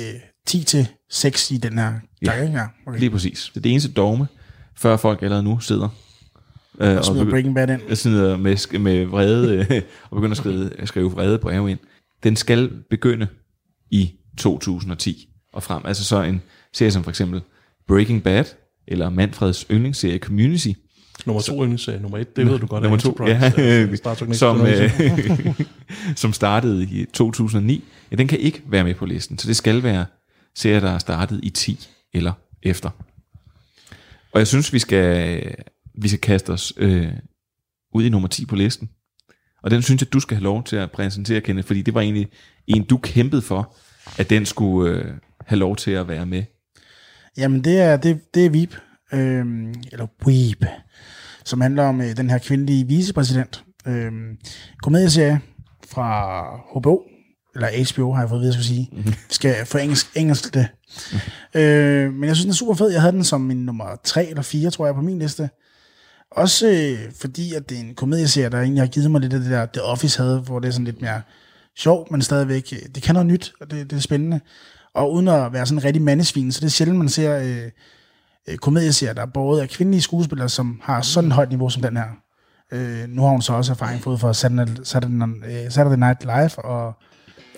10 til 6 i den her Ja, gang? Ja, okay. lige præcis. Det er det eneste dogme, før folk allerede nu sidder øh, Og smider begy- Breaking Bad ind. sidder med, sk- med vrede, øh, og begynder at skrive, at skrive vrede breve ind. Den skal begynde i 2010 og frem. Altså så en serie som for eksempel Breaking Bad, eller Manfreds yndlingsserie Community. Nummer to yndlingsserie, nummer et, det ved du godt, er Nummer to, ja, som, øh, som startede i 2009. Ja, den kan ikke være med på listen, så det skal være serier, der er startet i 10 eller efter. Og jeg synes, vi skal, vi skal kaste os øh, ud i nummer 10 på listen. Og den synes jeg, du skal have lov til at præsentere, Kenneth, fordi det var egentlig en, du kæmpede for, at den skulle øh, have lov til at være med. Jamen, det er, det, det er Veep, øhm, eller Weep, som handler om øh, den her kvindelige vicepræsident. Øhm, komedieserie fra HBO, eller HBO har jeg fået at vide, jeg skulle sige. Mhm. Skal få engelsk, engelsk det. øh, men jeg synes, den er super fed. Jeg havde den som min nummer 3 eller 4, tror jeg, på min liste. Også øh, fordi, at det er en komedieserie, der egentlig har givet mig lidt af det der, The Office havde, hvor det er sådan lidt mere sjovt, men stadigvæk, øh, det kan noget nyt, og det, det er spændende. Og uden at være sådan en rigtig mandesvin, så det er sjældent, man ser øh, øh, komedieserier, der er både af kvindelige skuespillere, som har sådan et højt niveau som den her. Øh, nu har hun så også erfaring fået fra Saturday, Saturday, øh, Saturday Night Live, og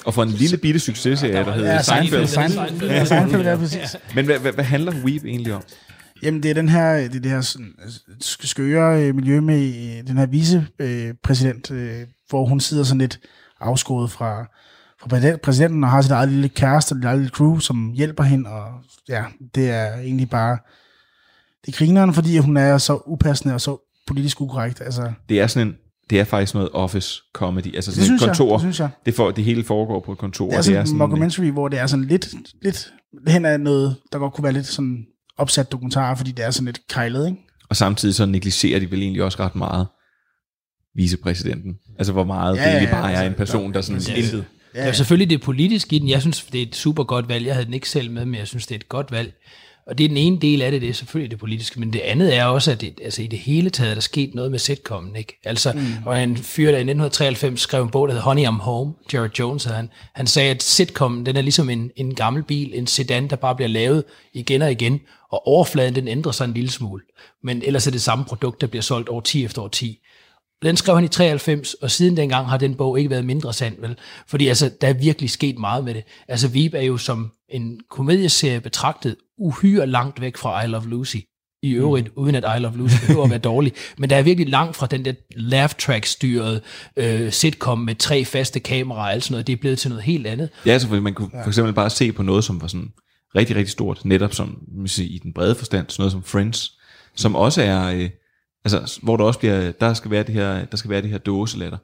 Og for en lille bitte successerie, der hedder Ja, Seinfeld. Seinfeld. Seinfeld. Ja, Seinfeld, ja, præcis. Men hvad, hvad, hvad handler Weep egentlig om? Jamen, det er den her, det er det her sådan, sk- skøre øh, miljø med øh, den her vicepræsident, øh, hvor hun sidder sådan lidt afskåret fra, fra præsident- præsidenten og har sit eget lille kæreste og sit eget lille crew, som hjælper hende, og ja, det er egentlig bare, det er grineren, fordi hun er så upassende og så politisk ukorrekt. Altså, Det er sådan en, det er faktisk noget office comedy, altså Det sådan et synes jeg, kontor. det synes jeg. Det, for, det hele foregår på et kontor. det er og sådan en mockumentary, hvor det er sådan lidt, lidt hen af noget, der godt kunne være lidt sådan opsat dokumentar, fordi det er sådan lidt kejlet, ikke? Og samtidig så negligerer de vel egentlig også ret meget vicepræsidenten. Altså hvor meget Ja, ja, det egentlig ja, bare er altså, en person, der sådan det er- intet. Ja, ja. selvfølgelig det politiske i den. Jeg synes, det er et super godt valg. Jeg havde den ikke selv med, men jeg synes, det er et godt valg. Og det er den ene del af det, det er selvfølgelig det politiske, men det andet er også, at det, altså i det hele taget er der sket noget med sitcomen, ikke? Altså, mm. og en fyr, der i 1993 skrev en bog, der hedder Honey I'm Home, Jared Jones, han, han sagde, at sitcomen, den er ligesom en, en gammel bil, en sedan, der bare bliver lavet igen og igen, og overfladen, den ændrer sig en lille smule. Men ellers er det samme produkt, der bliver solgt over 10 efter år 10. Den skrev han i 93, og siden dengang har den bog ikke været mindre sand, vel? Fordi altså, der er virkelig sket meget med det. Altså, Veep er jo som en komedieserie betragtet uhyre langt væk fra I Love Lucy. I øvrigt, mm. uden at I Love Lucy behøver at være dårlig. Men der er virkelig langt fra den der laugh track styret øh, sitcom med tre faste kameraer og alt sådan noget. Det er blevet til noget helt andet. Ja, altså fordi man kunne for eksempel bare se på noget, som var sådan rigtig, rigtig stort, netop som man kan sige, i den brede forstand, sådan noget som Friends, som også er, øh, altså hvor der også bliver, der skal være det her, der skal være det her dåselatter.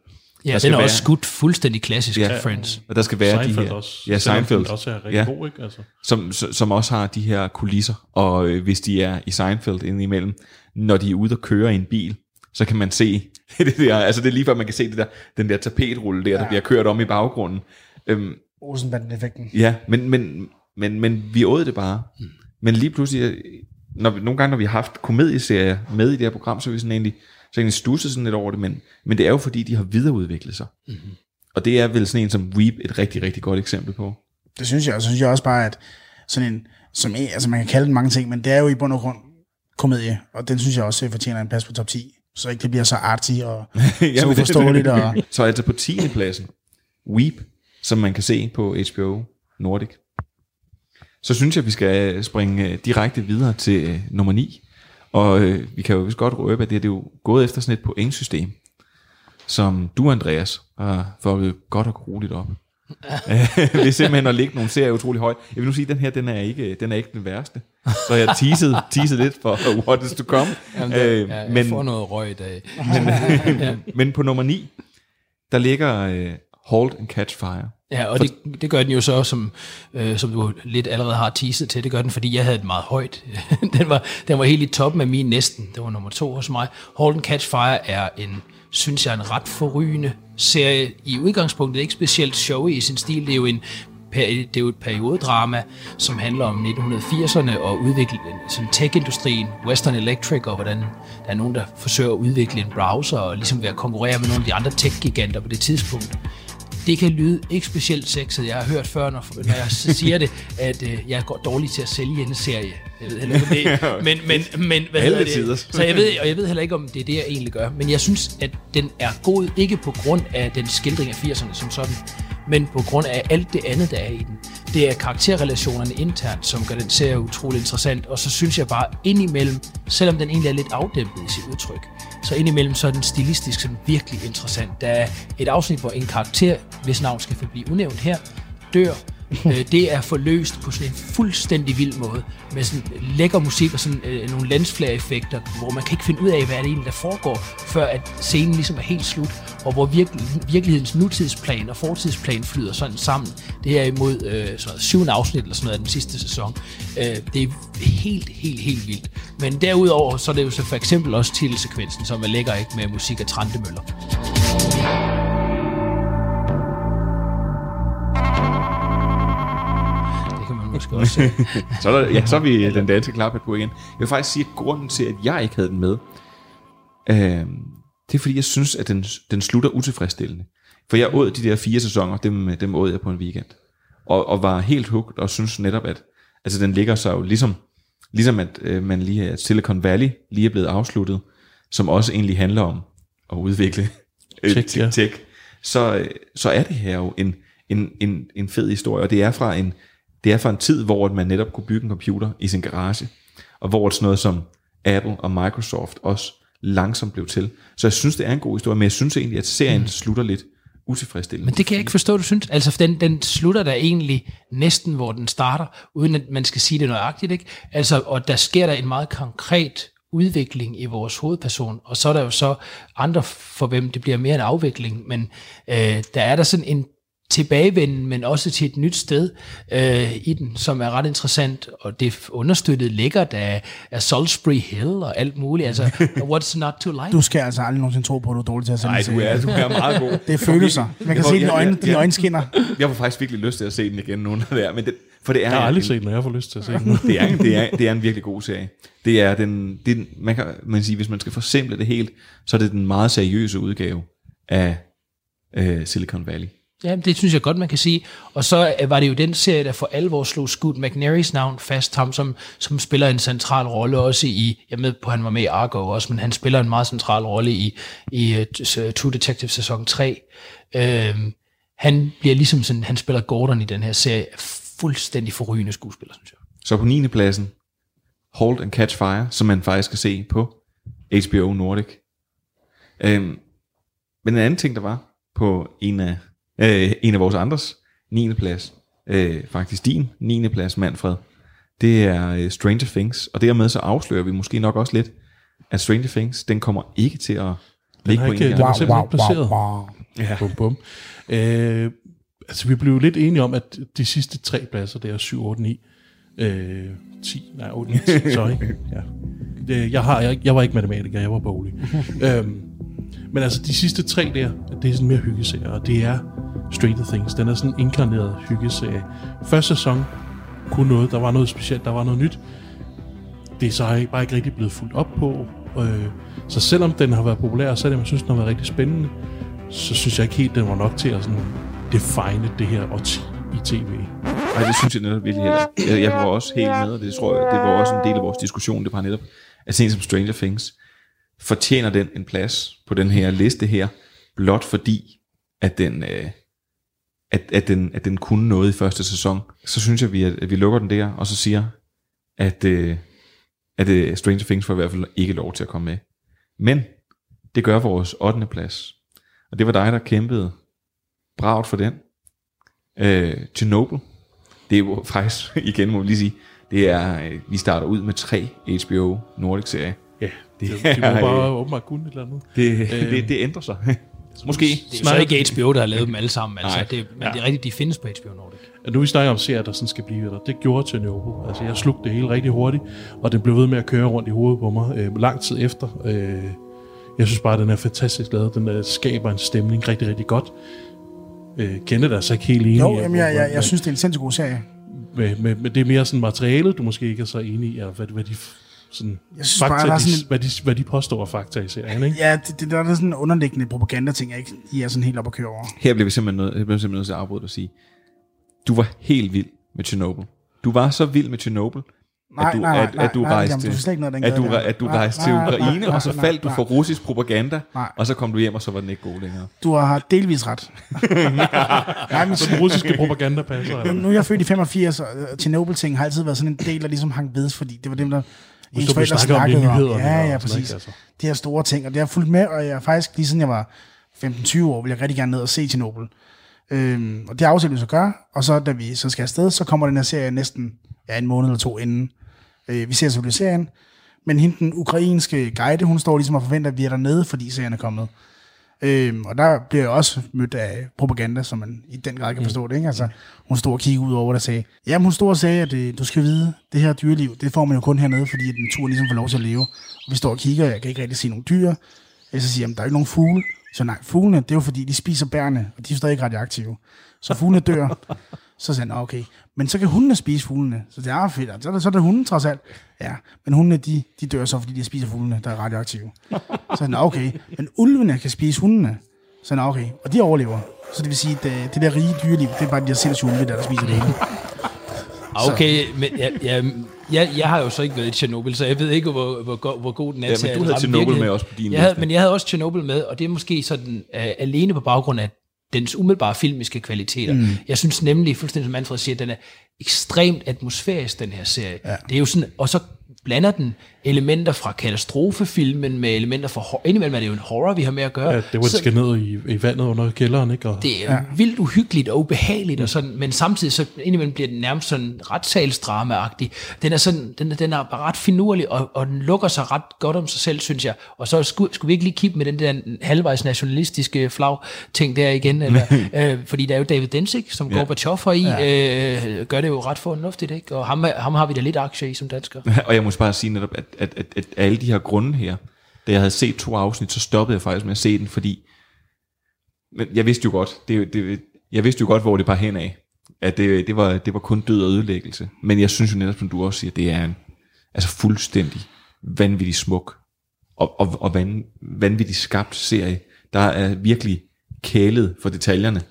Ja, Der den er være- også skudt fuldstændig klassisk Ja. ja. Friends. Og der skal være Seinfeld de her, også. ja, Seinfeld, også er rigtig god, ikke? Altså. Som, som også har de her kulisser, og øh, hvis de er i Seinfeld indimellem, når de er ude og køre i en bil, så kan man se det der, altså det er lige før man kan se det der, den der tapetrulle der, der Ja. bliver kørt om i baggrunden. Øhm, Olsenbanden-effekten. Ja, men, men, men, men vi åd det bare. Mm. Men lige pludselig, når vi, nogle gange, når vi har haft komedieserier med i det her program, så er vi sådan egentlig, så egentlig stusset sådan lidt over det, men, men det er jo fordi, de har videreudviklet sig. Mm-hmm. Og det er vel sådan en som Weep et rigtig, rigtig godt eksempel på. Det synes jeg, og så synes jeg også bare, at sådan en, som altså man kan kalde den mange ting, men det er jo i bund og grund komedie, og den synes jeg også øh, fortjener en plads på top 10, så ikke det bliver så arty og så men uforståeligt. Og, så altså på 10. pladsen, Weep, som man kan se på HBO Nordic. Så synes jeg, vi skal øh, springe øh, direkte videre til øh, nummer 9. Og øh, vi kan jo vist godt røbe, at det, det er jo gået efter sådan et pointsystem, som du, Andreas, har fået godt og roligt op. Ved simpelthen at lægge nogle serier utrolig højt. Jeg vil nu sige, at den her, den er ikke den, er ikke den værste. Så jeg teasede, teasede lidt for what is to come. Jamen, det, Øh, ja, jeg men, får noget røg i dag. men, men på nummer 9, der ligger øh, Halt and Catch Fire. Ja, og det, det gør den jo så, som, øh, som du lidt allerede har teaset til, det gør den, fordi jeg havde et meget højt. den, var, den var helt i toppen af min næsten. Det var nummer to hos mig. Hold and Catch Fire er en, synes jeg, en ret forrygende serie. I udgangspunktet ikke specielt showy i sin stil. Det er jo en det er jo et periodedrama, som handler om 1980'erne og udvikle sådan tech-industrien, Western Electric, og hvordan der er nogen, der forsøger at udvikle en browser og ligesom ved at konkurrere med nogle af de andre tech-giganter på det tidspunkt det kan lyde ikke specielt sexet. Jeg har hørt før, når, når jeg siger det, at øh, jeg går dårligt til at sælge en serie. Jeg ved heller ikke, om det, men, men, men hvad hedder det? Så jeg ved, og jeg ved heller ikke, om det er det, jeg egentlig gør. Men jeg synes, at den er god, ikke på grund af den skildring af 80'erne som sådan, men på grund af alt det andet, der er i den. Det er karakterrelationerne internt, som gør den serie utrolig interessant, og så synes jeg bare indimellem, selvom den egentlig er lidt afdæmpet i sit udtryk, så indimellem så er den stilistisk sådan virkelig interessant. Der er et afsnit, hvor en karakter, hvis navn skal forblive unævnt her, dør. Øh, det er forløst på sådan en fuldstændig vild måde, med sådan lækker musik og sådan øh, nogle lensflare-effekter, hvor man kan ikke finde ud af, hvad det egentlig der foregår, før at scenen ligesom er helt slut, og hvor virkelig, virkelighedens nutidsplan og fortidsplan flyder sådan sammen. Det er imod øh, sådan syvende afsnit eller sådan noget af den sidste sæson. Øh, det er helt, helt, helt vildt. Men derudover, så er det jo så for eksempel også titelsekvensen, som er lækker ikke med musik af Trantemøller. Måske også så, er der, ja, så er vi den danske klaphat på igen. Jeg vil faktisk sige, at grunden til, at jeg ikke havde den med, øh, det er fordi, jeg synes, at den, den slutter utilfredsstillende. For jeg åd de der fire sæsoner, dem, dem åd jeg på en weekend. Og, og var helt hooked, og synes netop, at altså, den ligger sig jo ligesom, ligesom at øh, man lige at Silicon Valley lige er blevet afsluttet, som også egentlig handler om at udvikle øh, Tech, ja. tech så, øh, så er det her jo en, en, en, en fed historie, og det er fra en, det er fra en tid, hvor man netop kunne bygge en computer i sin garage, og hvor sådan noget som Apple og Microsoft også langsomt blev til. Så jeg synes, det er en god historie, men jeg synes egentlig, at serien mm. slutter lidt utilfredsstillende. Men det kan jeg ikke forstå, du synes. Altså, den, den slutter der egentlig næsten, hvor den starter, uden at man skal sige det nøjagtigt, ikke? Altså, og der sker der en meget konkret udvikling i vores hovedperson, og så er der jo så andre, for hvem det bliver mere en afvikling, men øh, der er der sådan en tilbagevenden, men også til et nyt sted øh, i den, som er ret interessant, og det er understøttet lækkert af, af Salisbury Hill og alt muligt. Altså, what's not to like? Du skal altså aldrig nogensinde tro på, at du er dårlig til at Nej, du er, du er meget god. Det er følelser. Man kan se dine øjne, dine øjne skinner. Jeg får faktisk virkelig lyst til at se den igen, nogen af der, men det, for det er Jeg har aldrig en- set den, og jeg får lyst til at se den. det, er, en- det, er, det er en virkelig god serie. Det er den, det er, man kan man sige, hvis man skal forsimple det helt, så er det den meget seriøse udgave af øh, Silicon Valley. Ja, det synes jeg godt, man kan sige. Og så øh, var det jo den serie, der for alvor slog Scoot McNairys navn fast, ham som, som spiller en central rolle også i, jeg med på, han var med i Argo også, men han spiller en meget central rolle i, i uh, True Detective sæson 3. Øhm, han bliver ligesom sådan, han spiller Gordon i den her serie, fuldstændig forrygende skuespiller, synes jeg. Så på 9. pladsen, Hold and Catch Fire, som man faktisk kan se på HBO Nordic. Øhm, men en anden ting, der var på en af, øh, en af vores andres 9. plads, øh, faktisk din 9. plads, Manfred, det er øh, Stranger Things, og dermed så afslører vi måske nok også lidt, at Stranger Things, den kommer ikke til at ligge på ikke, en den er gang. simpelthen placeret. wow. Ja. Bum, bum. Øh, altså, vi blev lidt enige om, at de sidste tre pladser, det er 7, 8, 9, øh, 10, nej, 8, 9, 10, sorry. Ja. Det, jeg, har, jeg, jeg var ikke matematiker, jeg var boglig. øhm, men altså, de sidste tre der, det er sådan mere hyggeserie, og det er Stranger Things. Den er sådan en inkarneret hyggeserie. Første sæson kunne noget, der var noget specielt, der var noget nyt. Det er så bare ikke rigtig blevet fuldt op på. Øh, så selvom den har været populær, og selvom jeg synes, den har været rigtig spændende, så synes jeg ikke helt, den var nok til at sådan define det her årti i tv. Nej, det synes jeg netop virkelig heller. Jeg, jeg var også helt med, og det tror jeg, det var også en del af vores diskussion, det var netop, at sådan som Stranger Things, fortjener den en plads på den her liste her, blot fordi, at den, øh, at, at, den, at den kunne noget i første sæson, så synes jeg, vi, at, at vi lukker den der, og så siger, at, øh, at øh, Stranger Things får i hvert fald ikke lov til at komme med. Men det gør vores 8. plads. Og det var dig, der kæmpede bragt for den. Øh, Chernobyl. Det er jo faktisk, igen må vi lige sige, det er, øh, vi starter ud med tre HBO Nordic-serier. Ja, det, det de må bare åbenbart kunne et eller andet. Det, Øhm, det, det ændrer sig. Måske. Det er så ikke HBO, der har lavet dem alle sammen. Altså, Nej. det, men Ja. det er rigtigt, de findes på HBO Nordic. at nu vi snakker om serier, der sådan skal blive der, det gjorde Chernobyl. Altså, jeg slugte det hele rigtig hurtigt, og det blev ved med at køre rundt i hovedet på mig øh, lang tid efter. Øh, jeg synes bare, at den er fantastisk lavet. Den øh, skaber en stemning rigtig, rigtig godt. Øh, Kenneth er altså ikke helt enig. Jo, jamen, jeg, jeg, jeg hvad- synes, det er en sindssygt god serie. med, med, med det er mere sådan materialet, du måske ikke er så enig i, og hvad, hvad de sådan, Jeg synes fakta, bare, der er de, sådan en- hvad, de, hvad de påstår fakta i serien, ikke? Ja, det, det der er sådan en underliggende propaganda-ting, jeg ikke I er sådan helt op at køre over. Her bliver vi simpelthen nødt, bliver simpelthen nødt til at afbryde og sige, du var helt vild med Chernobyl. Du var så vild med Chernobyl, Nej, at du, nej, nej, at, at du nej, rejste, jamen, du slet ikke noget af den at du, at rejste nej, til Ukraine, nej, og så nej, faldt du for russisk propaganda, Nej. og så kom du hjem, og så var den ikke god længere. Du har delvis ret. Nej, men Så den russiske propaganda passer. Nu, eller? nu er jeg født i 85, og øh, Chernobyl-ting har altid været sådan en del, der ligesom hang ved, fordi det var dem, der Hvis ens forældre om det snakkede om. nyhederne Ja, ja, præcis. ikke, altså. De her store ting, og det har fulgt med, og jeg er faktisk lige siden jeg var 15-20 år, vil jeg rigtig gerne ned og se Chernobyl. Øhm, og det aftalte vi så gør, og så da vi så skal afsted, så kommer den her serie næsten ja, en måned eller to inden. Øh, vi ser selvfølgelig serien, men hende, den ukrainske guide, hun står ligesom og forventer, at vi er dernede, fordi serien er kommet. Øhm, og der bliver jeg også mødt af propaganda, som man i den grad kan forstå det. Ikke? Altså, hun stod og kiggede ud over det og sagde, jamen hun stod og sagde, at øh, du skal vide, det her dyreliv, det får man jo kun hernede, fordi at naturen ligesom får lov til at leve. Og vi står og kigger, og jeg kan ikke rigtig se nogen dyr. Jeg så siger, jamen der er ikke nogen fugle. Så nej, fuglene, det er jo fordi, de spiser bærne, og de er stadig radioaktive. Så fuglene dør. Så sagde han, "Nå, okay. Men så kan hundene spise fuglene. Så det er fedt. Så er det, så er det hunden trods alt. Ja, men hundene, de, de dør så, fordi de spiser fuglene, der er radioaktive. Så han, okay. Men ulvene kan spise hundene. Så han, okay. Og de overlever. Så det vil sige, at det, det der rige dyreliv, det er bare de der sindssyge ulve, der, der spiser det hele. Okay, men jeg, jeg, jeg, jeg har jo så ikke været i Chernobyl, så jeg ved ikke, hvor, hvor, go- hvor god den er Ja, men til du havde virkeligheden. med også på din jeg havde. Men jeg havde også Chernobyl med, og det er måske sådan uh, alene på baggrund af dens umiddelbare filmiske kvaliteter. Mm. Jeg synes nemlig, fuldstændig som Manfred siger, at den er ekstremt atmosfærisk, den her serie. Ja. Det er jo sådan, og så blander den elementer fra katastrofefilmen med elementer fra. Indimellem er det jo en horror, vi har med at gøre. Ja, det var, de Så- skal ned i, i vandet under kælderen, ikke? Og, det er ja. vildt uhyggeligt og ubehageligt, og sådan, men samtidig så indimellem bliver den nærmest sådan retssalsdrama-agtig. Den er, sådan, den, er- den er bare ret finurlig, og, og den lukker sig ret godt om sig selv, synes jeg. Og så skulle, skulle vi ikke lige kigge med den der halvvejs nationalistiske flag ting der igen, eller, øh, fordi der er jo David Densig, som Ja. Gorbachev har i, ja. øh, gør det jo ret fornuftigt, ikke? Og ham, ham har vi da lidt aktie i som dansker. Og jeg må bare sige netop, at, at, at, at alle de her grunde her, da jeg havde set to afsnit, så stoppede jeg faktisk med at se den, fordi men jeg vidste jo godt, det, det, jeg vidste jo godt, hvor det bare hen af. At det, det, var, det var kun død og ødelæggelse. Men jeg synes jo netop, som du også siger, det er en altså fuldstændig vanvittig smuk og, og, og van, vanvittig skabt serie. Der er virkelig kælet for detaljerne,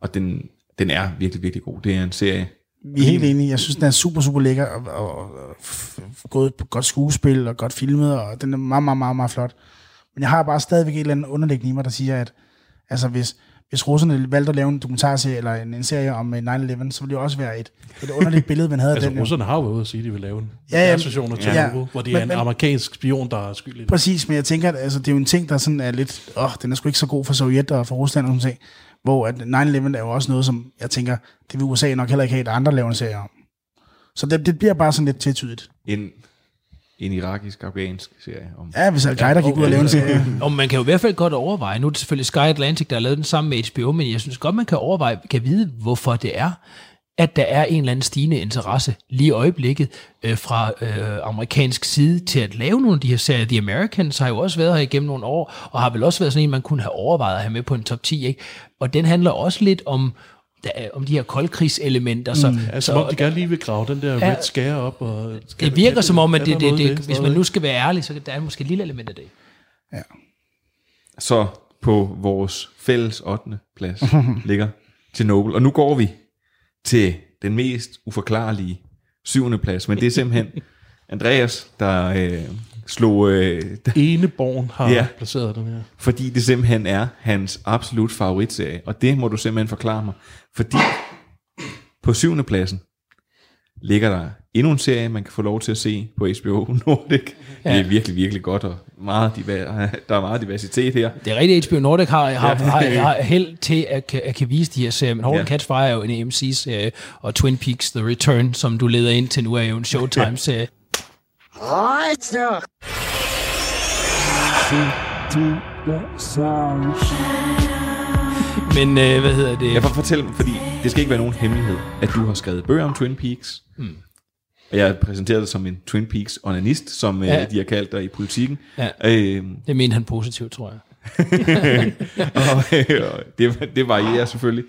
og den, den er virkelig, virkelig god. Det er en serie, vi er helt enige. Jeg synes, den er super, super lækker, og, og, og gået på godt skuespil, og godt filmet, og den er meget, meget, meget, meget flot. Men jeg har bare stadigvæk et eller andet underliggende i mig, der siger, at altså, hvis, hvis russerne valgte at lave en dokumentarserie, eller en, en serie om øh, 9-11, så ville det også være et, et underligt billede, man havde altså, den. russerne har jo været ude at sige, at de vil lave en Ja, ja, version af ja. Hvor det er Men- en men- amerikansk spion, der er skyld i det. Præcis, men jeg tænker, at altså, det er jo en ting, der sådan er lidt, åh, den er sgu ikke så god for Sovjet og for Rusland, og sådan ting. Hvor at 9-11 er jo også noget, som jeg tænker, det vil USA nok heller ikke have, at andre laver en serie om. Så det, det bliver bare sådan lidt tvetydigt. en, en irakisk-afghansk serie. Om, Ja, hvis Al-Qaida gik ud og lavede en serie. Og man kan jo i hvert fald godt overveje, nu er det selvfølgelig Sky Atlantic, der har lavet den sammen med HBO, men jeg synes godt, man kan overveje, kan vide, hvorfor det er, at der er en eller anden stigende interesse lige i øjeblikket øh, fra øh, amerikansk side til at lave nogle af de her serier. The Americans har jo også været her igennem nogle år, og har vel også været sådan en, man kunne have overvejet at have med på en top 10. Ikke? Og den handler også lidt om, der, om de her koldkrigselementer. Så, Mm. Altså, som om de gerne lige vil grave den der Ja. Red Scare op. Og skal det virker som om, at det, det, i det, hvis man nu skal være ærlig, så der er måske et lille element af det. Så på vores fælles 8. plads ligger Chernobyl. Og nu går vi til den mest uforklarlige syvende plads. Men det er simpelthen Andreas, der, øh, slog... Øh, Eneborn har ja. placeret den her. Fordi det simpelthen er hans absolut favoritserie. Og det må du simpelthen forklare mig. Fordi på syvende pladsen ligger der endnu en serie, man kan få lov til at se på HBO Nordic. Ja. Det er virkelig, virkelig godt, og meget diver- der er meget diversitet her. Det er rigtigt, HBO Nordic har, har, har, har held til at, at, kan vise de her serier, men Holden ja. Catch Fire er jo en AMC-serie, og Twin Peaks The Return, som du leder ind til nu, er jo en Showtime-serie. Men øh, hvad hedder det? Jeg får fortælle, fordi det skal ikke være nogen hemmelighed, at du har skrevet bøger om Twin Peaks. Hmm. Og jeg præsenterede dig som en Twin Peaks onanist, som ja. Ja. øh, de har kaldt dig i politikken. Ja. Øhm, Det mente han positivt, tror jeg. og, øh, det, det varierer selvfølgelig.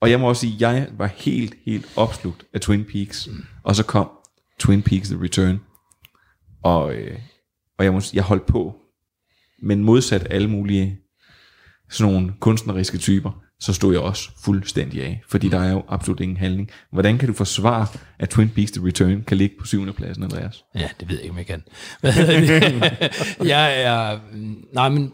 Og jeg må også sige, at jeg var helt, helt opslugt af Twin Peaks. Mm. Og så kom Twin Peaks The Return. Og, øh, og jeg, må, jeg holdt på. Men modsat alle mulige sådan nogle kunstneriske typer, så stod jeg også fuldstændig af. Fordi der er jo absolut ingen handling. Hvordan kan du forsvare, at Twin Peaks The Return kan ligge på syvende pladsen, Andreas? Ja, det ved jeg ikke, om jeg kan. Jeg er... Nej, men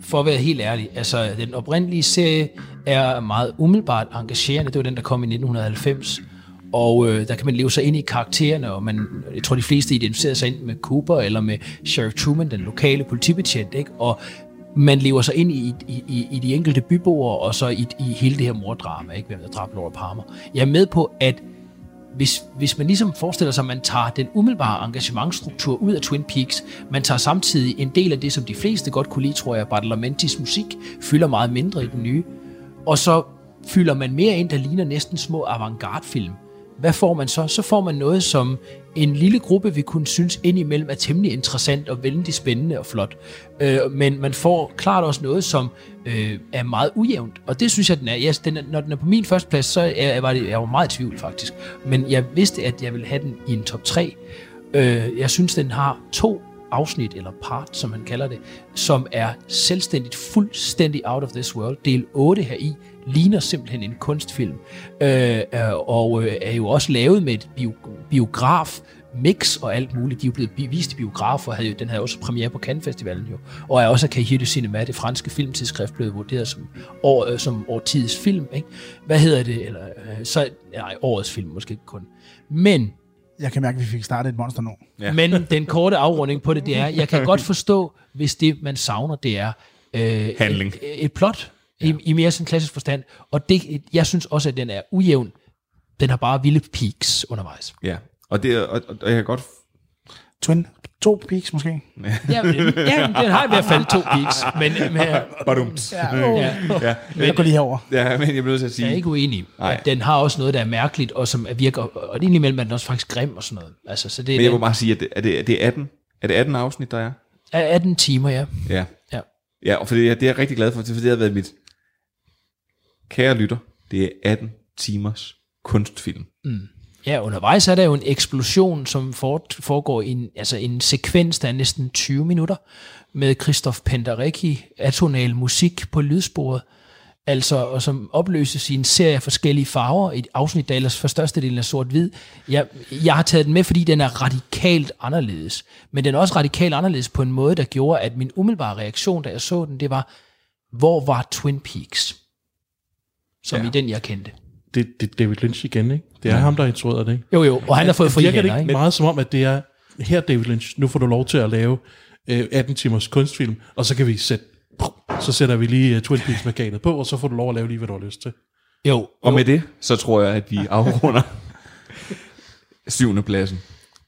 for at være helt ærlig, altså den oprindelige serie er meget umiddelbart engagerende. Det var den, der kom i 1990. Og øh, der kan man leve sig ind i karaktererne, og man, jeg tror, de fleste identificerer sig ind med Cooper eller med Sheriff Truman, den lokale politibetjent, ikke? Og man lever sig ind i, i, i, i de enkelte byboere, og så i, i hele det her mordrama, ikke? hvem der dræbte Laura Palmer. Jeg er med på, at hvis, hvis man ligesom forestiller sig, at man tager den umiddelbare engagementstruktur ud af Twin Peaks, man tager samtidig en del af det, som de fleste godt kunne lide, tror jeg, Badalamenti's musik, fylder meget mindre i den nye, og så fylder man mere ind, der ligner næsten små avantgarde-film. Hvad får man så? Så får man noget, som en lille gruppe vil kunne synes indimellem er temmelig interessant og vældig spændende og flot. Øh, men man får klart også noget, som øh, er meget ujævnt. Og det synes jeg, den er. Yes, den er når den er på min første plads, så er, var det, jeg var meget i tvivl faktisk. Men jeg vidste, at jeg ville have den i en top 3. Øh, jeg synes, den har to afsnit, eller part, som man kalder det, som er selvstændigt, fuldstændig out of this world. Del 8 her i ligner simpelthen en kunstfilm, øh, øh, og øh, er jo også lavet med et bio, biograf mix og alt muligt. De er jo blevet vist i biografer, havde jo, den havde også premiere på Cannes Festivalen jo, og er også af Cahiers du Cinema, det franske filmtidsskrift, blevet vurderet som, år, øh, som årtidets film. Ikke? Hvad hedder det? Eller, øh, så, nej, årets film måske ikke kun. Men Jeg kan mærke, at vi fik startet et monster nu. Ja. Men den korte afrunding på det, det er, jeg kan godt forstå, hvis det, man savner, det er øh, Handling. Et, et plot ja. i, i mere sådan klassisk forstand. Og det, jeg synes også, at den er ujævn. Den har bare vilde peaks undervejs. Ja, og, det, er- og, og, jeg kan godt... Twin, to peaks måske. Ja, men, ja, den har i hvert fald to peaks. Men, men, Badums. Ja, ja. ja. Jeg går lige herover. Ja, men jeg bliver nødt til at sige... Jeg er ikke uenig. Nej. Den har også noget, der er mærkeligt, og som virker, og indimellem er den også faktisk grim og sådan noget. Altså, så det er Men jeg må den- bare sige, at det, er, det, er det 18? Er det 18 afsnit, der er? er 18 timer, ja. Ja. Ja. Ja, og for det, det er jeg rigtig glad for, for det har været mit... Kære lytter, det er 18 timers kunstfilm. Mm. Ja, undervejs er der jo en eksplosion, som foregår i en, altså en sekvens, der er næsten 20 minutter, med Christoph Penderecki, atonal musik på lydsporet, altså, og som opløses i en serie af forskellige farver, et afsnit, der ellers for størstedelen er sort-hvid. Jeg, jeg har taget den med, fordi den er radikalt anderledes, men den er også radikalt anderledes på en måde, der gjorde, at min umiddelbare reaktion, da jeg så den, det var, hvor var Twin Peaks? Som ja. i den, jeg kendte. Det, det er David Lynch igen, ikke? Det er ja. ham, der har instrueret det, ikke? Jo, jo, og han har fået fri hænder, ikke ikke? meget som om, at det er, her David Lynch, nu får du lov til at lave øh, 18 timers kunstfilm, og så kan vi sætte, så sætter vi lige uh, Twin Peaks markadet på, og så får du lov at lave lige, hvad du har lyst til. Jo, Og med det, så tror jeg, at vi afrunder syvende pladsen.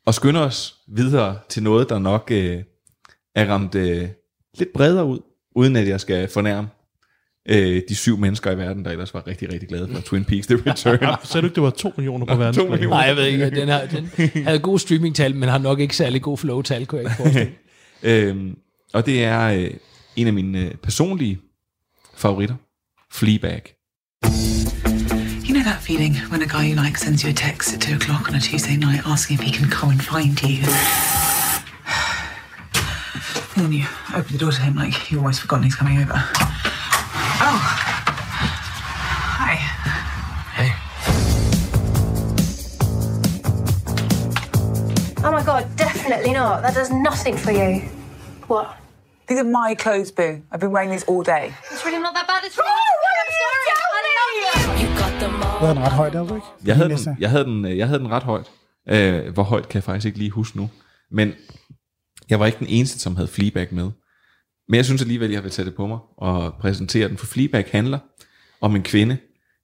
Og skynder os videre til noget, der nok øh, er ramt øh, lidt bredere ud, uden at jeg skal fornærme øh, de syv mennesker i verden, der ellers var rigtig, rigtig glade for Twin Peaks The Return. Så du ikke, det var 2 millioner på to millioner. Nej, jeg ved ikke. Den, har, den havde god streaming-tal, men har nok ikke særlig god flow-tal, kunne jeg ikke forestille. øhm, og det er øh, en af mine øh, personlige favoritter, Fleabag. You know that feeling when a guy you like sends you a text at 2 o'clock on a Tuesday night asking if he can come and find you? And then you open the door to him like you've always forgotten he's coming over. Oh. Hi. Hey. Oh my god, definitely not. That does nothing for you. What? These are my clothes, Boo. I've been wearing these all day. It's really not that bad. It's really sorry. I love you. You all. Du havde den ret højt, du ikke? Jeg havde, den, jeg, havde den, øh, jeg havde den ret højt. Øh, hvor højt kan jeg faktisk ikke lige huske nu. Men jeg var ikke den eneste, som havde Fleabag med. Men jeg synes alligevel, jeg vil tage det på mig og præsentere den. For Fleabag handler om en kvinde,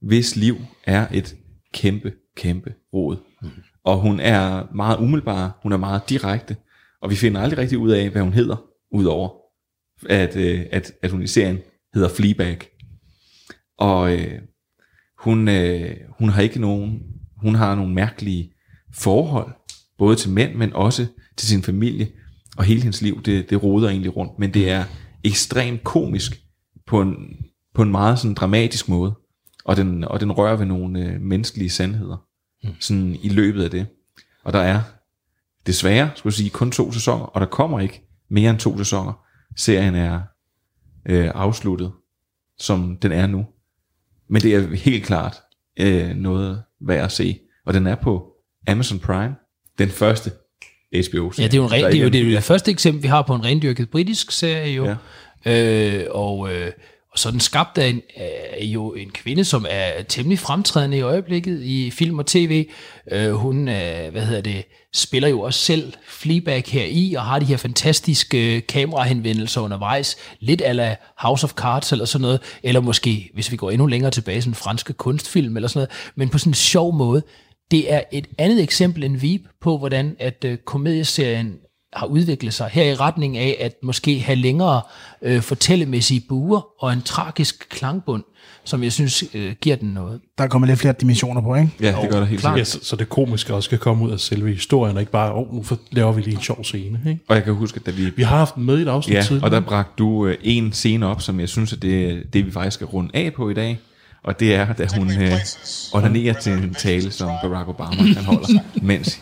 hvis liv er et kæmpe, kæmpe rod. Mm. Og hun er meget umiddelbar, hun er meget direkte, og vi finder aldrig rigtig ud af, hvad hun hedder, udover at, øh, at, at hun i serien hedder Fleabag. Og øh, hun, øh, hun har ikke nogen, hun har nogle mærkelige forhold, både til mænd, men også til sin familie, og hele hendes liv, det, det roder egentlig rundt, men det er ekstremt komisk på en, på en meget sådan dramatisk måde, og den, og den rører ved nogle øh, menneskelige sandheder, mm. sådan i løbet af det. Og der er desværre, skulle jeg sige, kun to sæsoner, og der kommer ikke mere end to sæsoner. Serien er øh, afsluttet, som den er nu. Men det er helt klart øh, noget værd at se. Og den er på Amazon Prime, den første HBO. Ja, det er jo, en ren, det, er jo, det er jo det første eksempel, vi har på en rendyrket britisk serie jo. Ja. Øh, og, øh, og så er den skabt af en, af jo en kvinde, som er temmelig fremtrædende i øjeblikket i film og tv. Øh, hun øh, hvad hedder det, spiller jo også selv Fleabag her i, og har de her fantastiske kamerahenvendelser undervejs. Lidt ala House of Cards eller sådan noget. Eller måske, hvis vi går endnu længere tilbage, sådan en franske kunstfilm eller sådan noget. Men på sådan en sjov måde. Det er et andet eksempel end Veep på, hvordan at øh, komedieserien har udviklet sig her i retning af at måske have længere øh, fortællemæssige buer og en tragisk klangbund, som jeg synes øh, giver den noget. Der kommer lidt flere dimensioner på, ikke? Ja, det gør der helt klart. Ja, så, så det komiske også skal komme ud af selve historien, og ikke bare, åh, oh, nu for- laver vi lige en sjov scene. Ikke? Og jeg kan huske, at da vi... Vi har haft med i et afsnit Ja, tidligere. og der bragte du øh, en scene op, som jeg synes, at det, det vi faktisk skal runde af på i dag. Og det er, da hun øh, onanerer til en tale, som Barack Obama han holder, mens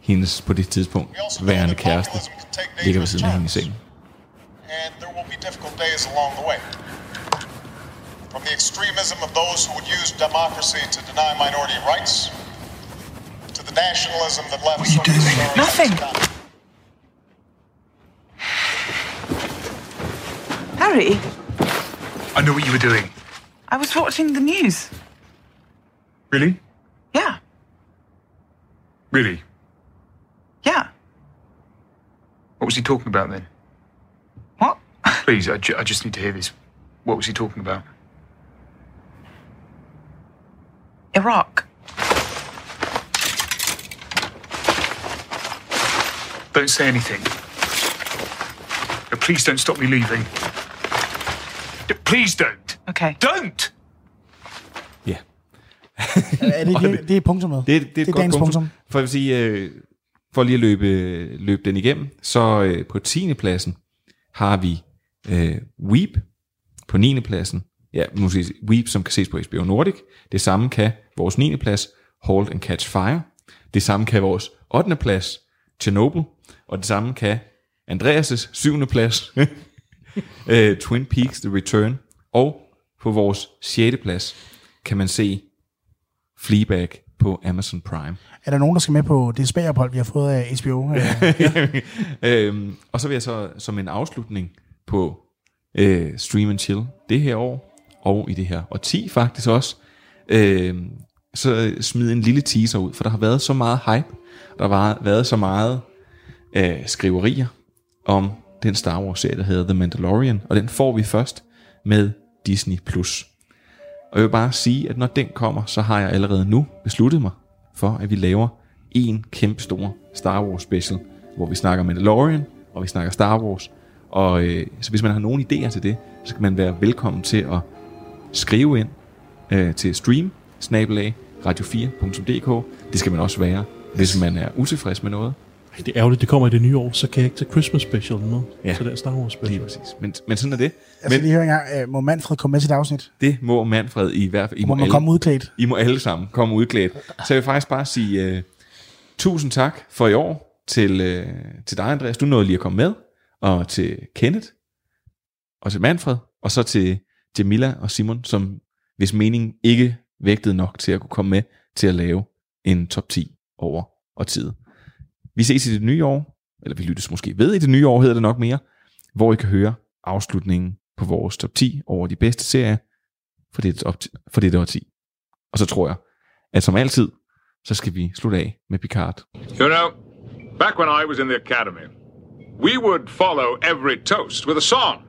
hendes på det tidspunkt værende kæreste ligger ved siden af hende i sengen. and there will be difficult days along the way. From the extremism of those who would use democracy to deny minority rights, to the nationalism that left what are you doing? Nothing. Harry, I know what you were doing. I was watching the news. Really? Yeah, Really? yeah. What was he talking about then? What? Please, I, ju- I just need to hear this. What was he talking about? Iraq. Don't say anything. Please don't stop me leaving. Please don't. Okay. Don't! Ja. Er det, det, det er punktummet. Det, det, det er et godt dagens punktum. punktum. For, jeg vil sige, øh, for lige at løbe, løbe den igennem, så øh, på 10. pladsen har vi øh, Weep. På 9. pladsen, ja, sige, Weep, som kan ses på HBO Nordic. Det samme kan vores 9. plads, Halt and Catch Fire. Det samme kan vores 8. plads, Chernobyl. Og det samme kan Andreas' 7. plads, øh, Twin Peaks The Return. Og på vores 6. plads kan man se Fleabag på Amazon Prime. Er der nogen, der skal med på det spagophold, vi har fået af HBO? Øh, øhm, og så vil jeg så som en afslutning på øh, Stream and Chill det her år, og i det her årti faktisk også, øh, så smide en lille teaser ud, for der har været så meget hype, der har været så meget øh, skriverier om den Star Wars serie, der hedder The Mandalorian, og den får vi først med Disney+. Plus. Og jeg vil bare sige, at når den kommer, så har jeg allerede nu besluttet mig for, at vi laver en kæmpe stor Star Wars special, hvor vi snakker Mandalorian, og vi snakker Star Wars. Og øh, så hvis man har nogle idéer til det, så kan man være velkommen til at skrive ind øh, til stream radio4.dk. Det skal man også være, hvis man er utilfreds med noget. Det er ærgerligt, det kommer i det nye år, så kan jeg ikke tage Christmas special med. Ja. Så det er Star Wars special. Lige præcis. Men, men sådan er det. jeg skal lige høre engang, øh, må Manfred komme med til et afsnit? Det må Manfred i hvert fald. I Må man alle, komme udklædt? I må alle sammen komme udklædt. Så jeg vil faktisk bare sige uh, tusind tak for i år til, uh, til dig, Andreas. Du nåede lige at komme med. Og til Kenneth. Og til Manfred. Og så til Jamila og Simon, som hvis mening ikke vægtede nok til at kunne komme med til at lave en top 10 over og tid. Vi ses i det nye år. eller vi lyttes måske ved i det nye år, hedder det nok mere, hvor I kan høre afslutningen på vores top 10 over de bedste serier for dette, op for dette årti. Og så tror jeg, at som altid, så skal vi slutte af med Picard. You know, back when I was in the academy, we would follow every toast with a song.